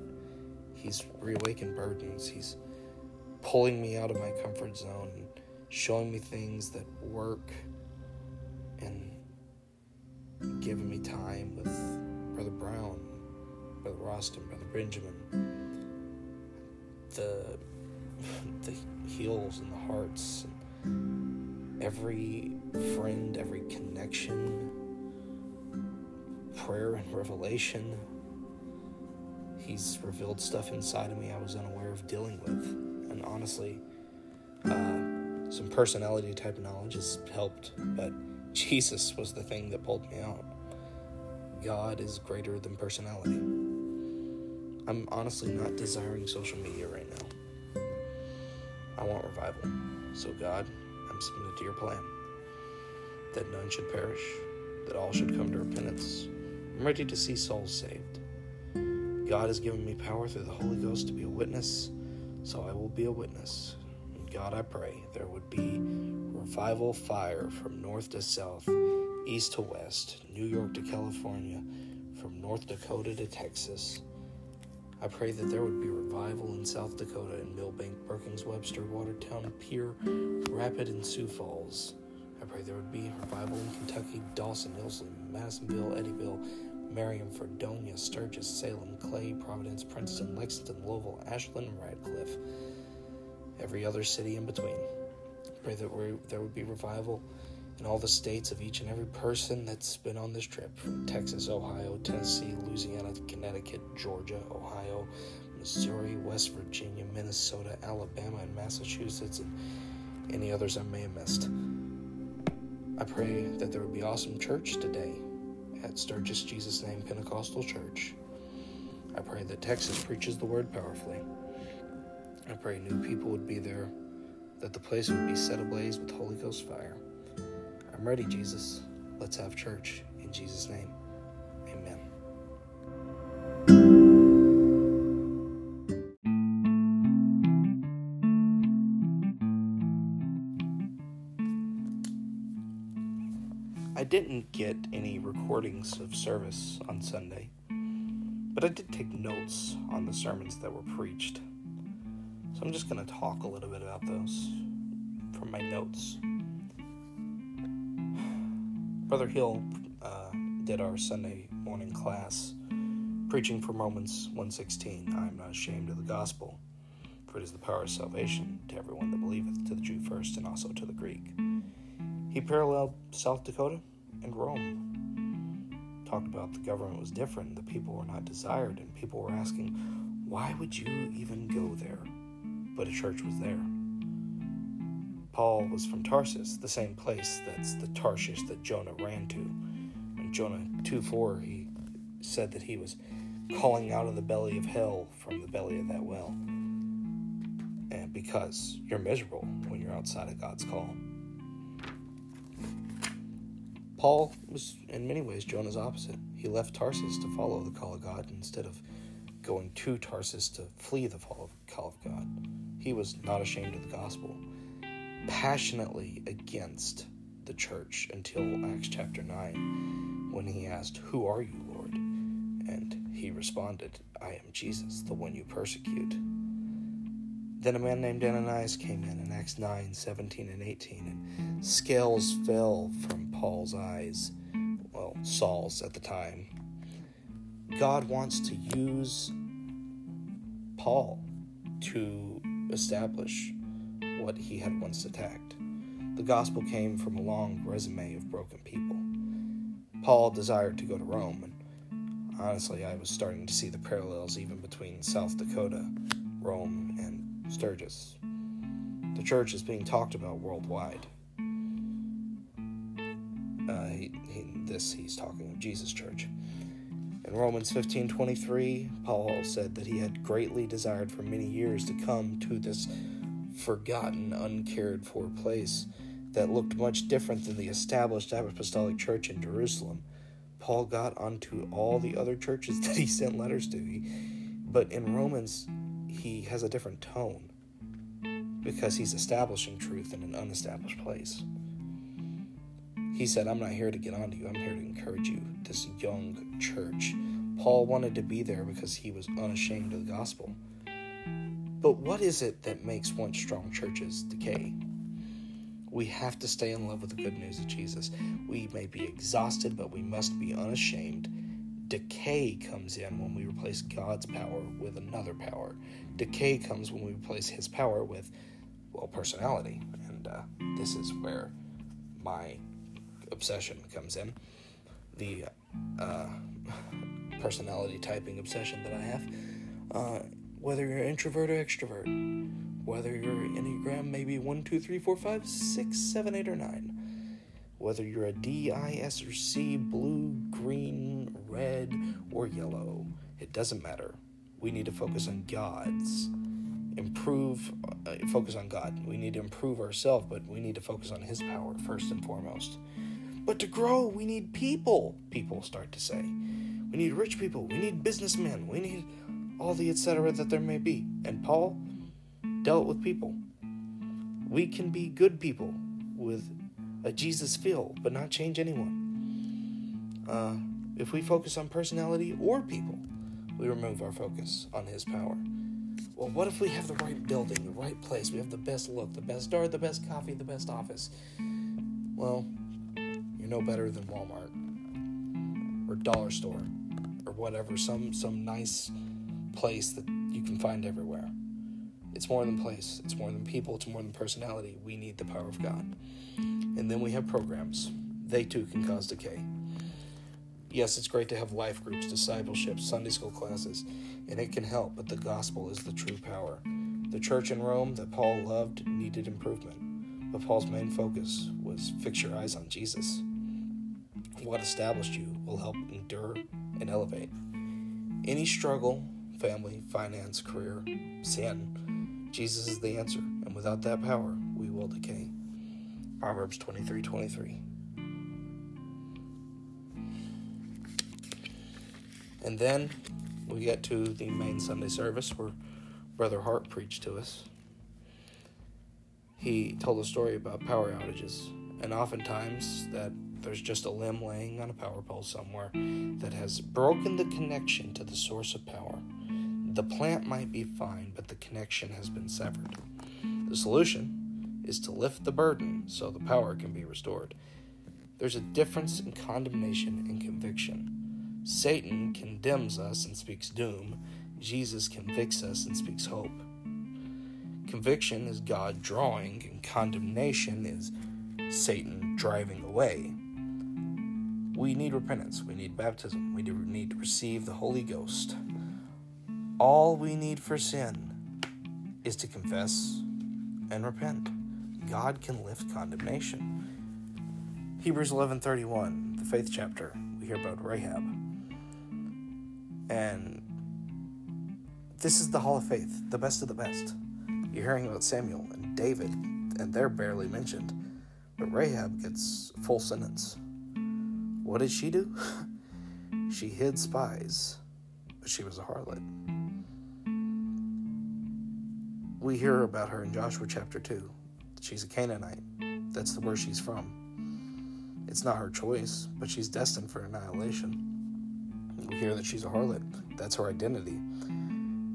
He's reawakened burdens. He's pulling me out of my comfort zone and showing me things that work and giving me time with Brother Brown, Brother Roston, Brother Benjamin. The the heals and the hearts, and every friend, every connection, prayer and revelation. He's revealed stuff inside of me I was unaware of dealing with. And honestly, uh, some personality type knowledge has helped, but Jesus was the thing that pulled me out. God is greater than personality. I'm honestly not desiring social media right now. I want revival. So, God, I'm submitted to your plan that none should perish, that all should come to repentance. I'm ready to see souls saved. God has given me power through the Holy Ghost to be a witness, so I will be a witness. And God, I pray there would be revival oh fire from north to south, east to west, New York to California, from North Dakota to Texas. I pray that there would be revival in South Dakota in Milbank, Perkins, Webster, Watertown, Pierre, Rapid, and Sioux Falls. I pray there would be revival in Kentucky, Dawson, Hillsland, Madisonville, Eddyville, Marion, Fredonia, Sturgis, Salem, Clay, Providence, Princeton, Lexington, Louisville, Ashland, and Radcliff. Every other city in between. I pray that there would be revival in all the states of each and every person that's been on this trip from Texas, Ohio, Tennessee, Louisiana, Connecticut, Georgia, Ohio, Missouri, West Virginia, Minnesota, Alabama, and Massachusetts, and any others I may have missed. I pray that there would be awesome church today at Sturgis Jesus Name Pentecostal Church. I pray that Texas preaches the word powerfully. I pray new people would be there, that the place would be set ablaze with Holy Ghost fire. I'm ready, Jesus. Let's have church. In Jesus' name, amen. I didn't get any recordings of service on Sunday, but I did take notes on the sermons that were preached. So I'm just going to talk a little bit about those from my notes. Brother Hill uh, did our Sunday morning class preaching from Romans 1:16. I am not ashamed of the gospel, for it is the power of salvation to everyone that believeth, to the Jew first and also to the Greek. He paralleled South Dakota and Rome. Talked about the government was different, the people were not desired, and people were asking, why would you even go there? But a church was there. Paul was from Tarsus, the same place that's the Tarshish that Jonah ran to. In Jonah 2 4, he said that he was calling out of the belly of hell from the belly of that well. And because you're miserable when you're outside of God's call. Paul was, in many ways, Jonah's opposite. He left Tarsus to follow the call of God instead of going to Tarsus to flee the call of God. He was not ashamed of the gospel, passionately against the church until Acts chapter 9, when he asked, Who are you, Lord? And he responded, I am Jesus, the one you persecute. Then a man named Ananias came in in Acts 9, 17, and 18, and scales fell from Paul's eyes, well, Saul's at the time. God wants to use Paul to establish what he had once attacked. The gospel came from a long resume of broken people. Paul desired to go to Rome, and honestly, I was starting to see the parallels even between South Dakota, Rome, and Sturgis. The church is being talked about worldwide. Uh, he, he, this he's talking of Jesus Church. In Romans 15:23, Paul said that he had greatly desired for many years to come to this forgotten, uncared for place that looked much different than the established apostolic church in Jerusalem. Paul got onto all the other churches that he sent letters to, but in Romans he has a different tone because he's establishing truth in an unestablished place. He said, I'm not here to get onto you, I'm here to encourage you, this young church. Paul wanted to be there because he was unashamed of the gospel. But what is it that makes once strong churches decay? We have to stay in love with the good news of Jesus. We may be exhausted, but we must be unashamed. Decay comes in when we replace God's power with another power. Decay comes when we replace His power with, well, personality. And uh, this is where my obsession comes in. The uh, personality typing obsession that I have. Uh, whether you're introvert or extrovert, whether your Enneagram may be 1, 2, 3, 4, 5, 6, 7, 8, or 9, whether you're a D, I, S, or C, blue, green, red, or yellow, it doesn't matter. We need to focus on God's. Improve, uh, focus on God. We need to improve ourselves, but we need to focus on His power first and foremost. But to grow, we need people, people start to say. We need rich people. We need businessmen. We need all the etc. that there may be. And Paul dealt with people. We can be good people with a Jesus feel, but not change anyone. Uh, if we focus on personality or people, we remove our focus on His power. Well, what if we have the right building, the right place? We have the best look, the best door, the best coffee, the best office. Well, no better than Walmart or Dollar Store or whatever, some some nice place that you can find everywhere. It's more than place, it's more than people, it's more than personality. We need the power of God. And then we have programs. They too can cause decay. Yes, it's great to have life groups, discipleship, Sunday school classes, and it can help, but the gospel is the true power. The church in Rome that Paul loved needed improvement, but Paul's main focus was fix your eyes on Jesus. What established you will help endure and elevate. Any struggle, family, finance, career, sin, Jesus is the answer, and without that power, we will decay. Proverbs 23 23. And then we get to the main Sunday service where Brother Hart preached to us. He told a story about power outages, and oftentimes that there's just a limb laying on a power pole somewhere that has broken the connection to the source of power. The plant might be fine, but the connection has been severed. The solution is to lift the burden so the power can be restored. There's a difference in condemnation and conviction. Satan condemns us and speaks doom. Jesus convicts us and speaks hope. Conviction is God drawing, and condemnation is Satan driving away. We need repentance. We need baptism. We need to receive the Holy Ghost. All we need for sin is to confess and repent. God can lift condemnation. Hebrews 11:31, the faith chapter. We hear about Rahab. And this is the Hall of Faith, the best of the best. You're hearing about Samuel and David, and they're barely mentioned. But Rahab gets full sentence. What did she do? she hid spies, but she was a harlot. We hear about her in Joshua chapter 2. She's a Canaanite. That's the where she's from. It's not her choice, but she's destined for annihilation. We hear that she's a harlot. That's her identity.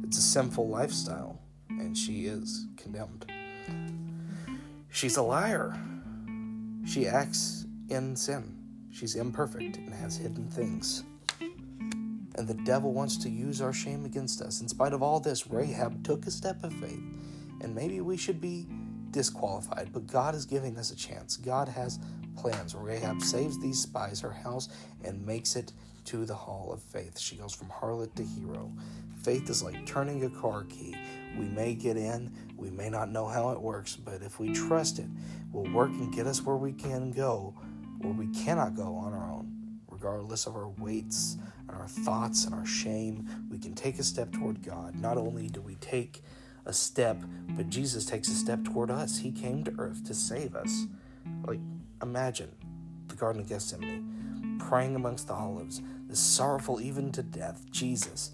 It's a sinful lifestyle, and she is condemned. She's a liar. She acts in sin. She's imperfect and has hidden things. And the devil wants to use our shame against us. In spite of all this, Rahab took a step of faith. And maybe we should be disqualified, but God is giving us a chance. God has plans. Rahab saves these spies, her house, and makes it to the hall of faith. She goes from harlot to hero. Faith is like turning a car key. We may get in, we may not know how it works, but if we trust it, will work and get us where we can go, where we cannot go on our own. Regardless of our weights and our thoughts and our shame, we can take a step toward God. Not only do we take a step, but Jesus takes a step toward us. He came to earth to save us. Like, imagine the Garden of Gethsemane, praying amongst the olives, sorrowful even to death. Jesus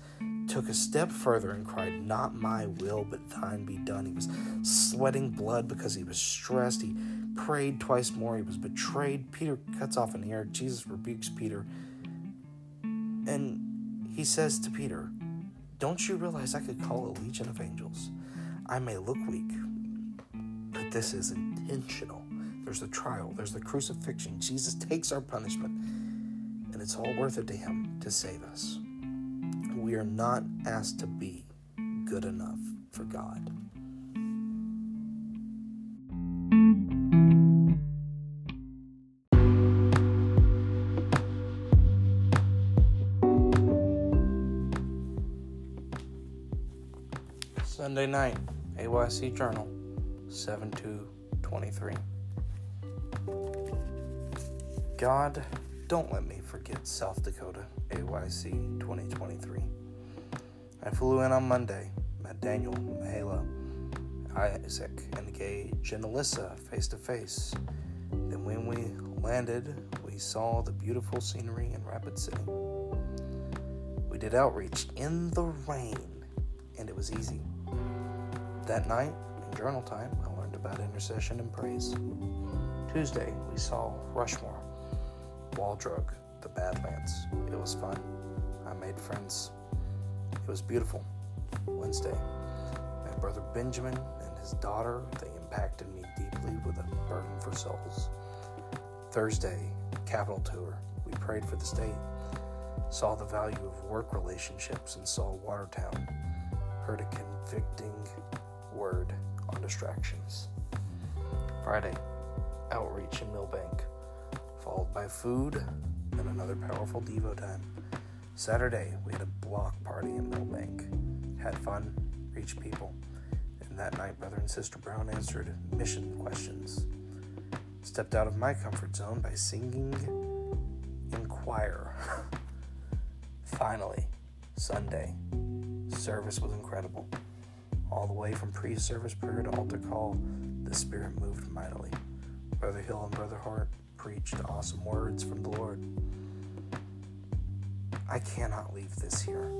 took a step further and cried, Not my will, but thine be done. He was sweating blood because he was stressed. He prayed twice more. He was betrayed. Peter cuts off an ear. Jesus rebukes Peter. And he says to Peter, Don't you realize I could call a legion of angels? I may look weak, but this is intentional. There's the trial, there's the crucifixion. Jesus takes our punishment, and it's all worth it to him to save us. We are not asked to be good enough for God. Sunday night, AYC Journal, 7 23. God, don't let me forget South Dakota, AYC 2023. I flew in on Monday, met Daniel, Mahela, Isaac, and Gage, and Alyssa face to face. Then, when we landed, we saw the beautiful scenery in Rapid City. We did outreach in the rain, and it was easy. That night, in journal time, I learned about intercession and praise. Tuesday, we saw Rushmore, Wall Drug, the Badlands. It was fun. I made friends. It was beautiful. Wednesday, my brother Benjamin and his daughter, they impacted me deeply with a burden for souls. Thursday, Capital Tour. We prayed for the state, saw the value of work relationships, and saw Watertown. Heard a convicting word on distractions. Friday, outreach in Milbank, followed by food and another powerful Devo time. Saturday, we had a block party in Milbank. Had fun, reached people. And that night, Brother and Sister Brown answered mission questions. Stepped out of my comfort zone by singing in choir. Finally, Sunday, service was incredible. All the way from pre service prayer to altar call, the Spirit moved mightily. Brother Hill and Brother Hart preached awesome words from the Lord. I cannot leave this here.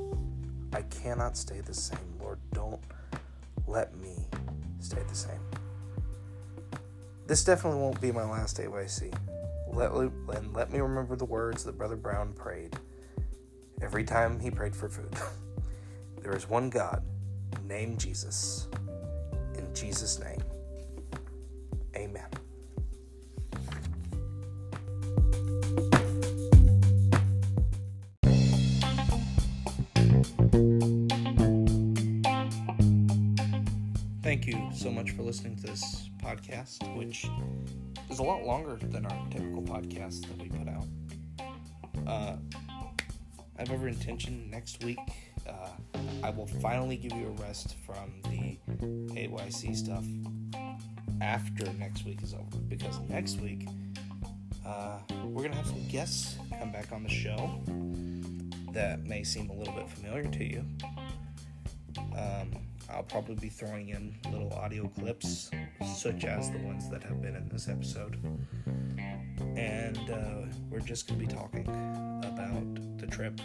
I cannot stay the same. Lord, don't let me stay the same. This definitely won't be my last AYC. Let, and let me remember the words that Brother Brown prayed every time he prayed for food. there is one God named Jesus. In Jesus' name, so much for listening to this podcast, which is a lot longer than our typical podcast that we put out. Uh, I have every intention next week. Uh, I will finally give you a rest from the AYC stuff after next week is over because next week uh, we're gonna have some guests come back on the show that may seem a little bit familiar to you. Um, I'll probably be throwing in little audio clips, such as the ones that have been in this episode. And uh, we're just going to be talking about the trip,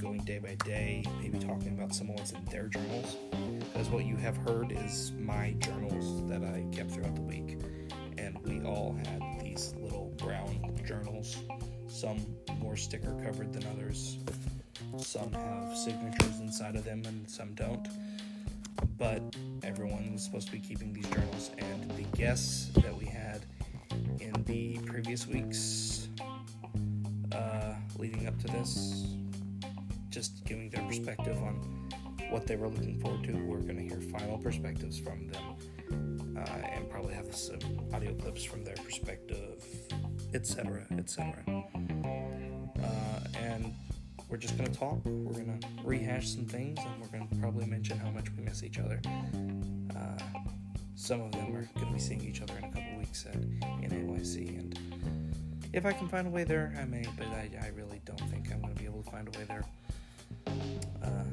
going day by day, maybe talking about some what's in their journals. Because what you have heard is my journals that I kept throughout the week. And we all had these little brown journals, some more sticker covered than others. Some have signatures inside of them and some don't. But everyone was supposed to be keeping these journals, and the guests that we had in the previous weeks uh, leading up to this, just giving their perspective on what they were looking forward to. We're going to hear final perspectives from them uh, and probably have some audio clips from their perspective, etc., etc. Uh, and we're just going to talk. We're going to rehash some things, and we're going to probably mention how much we miss each other. Uh, some of them are going to be seeing each other in a couple weeks at in AYC, and if I can find a way there, I may, but I, I really don't think I'm going to be able to find a way there. Uh,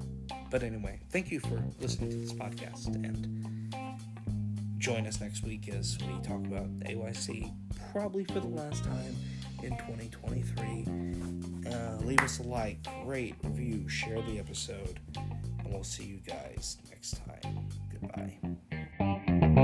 but anyway, thank you for listening to this podcast, and join us next week as we talk about AYC, probably for the last time in 2023. Uh, leave us a like, rate, review, share the episode, and we'll see you guys next time. Goodbye.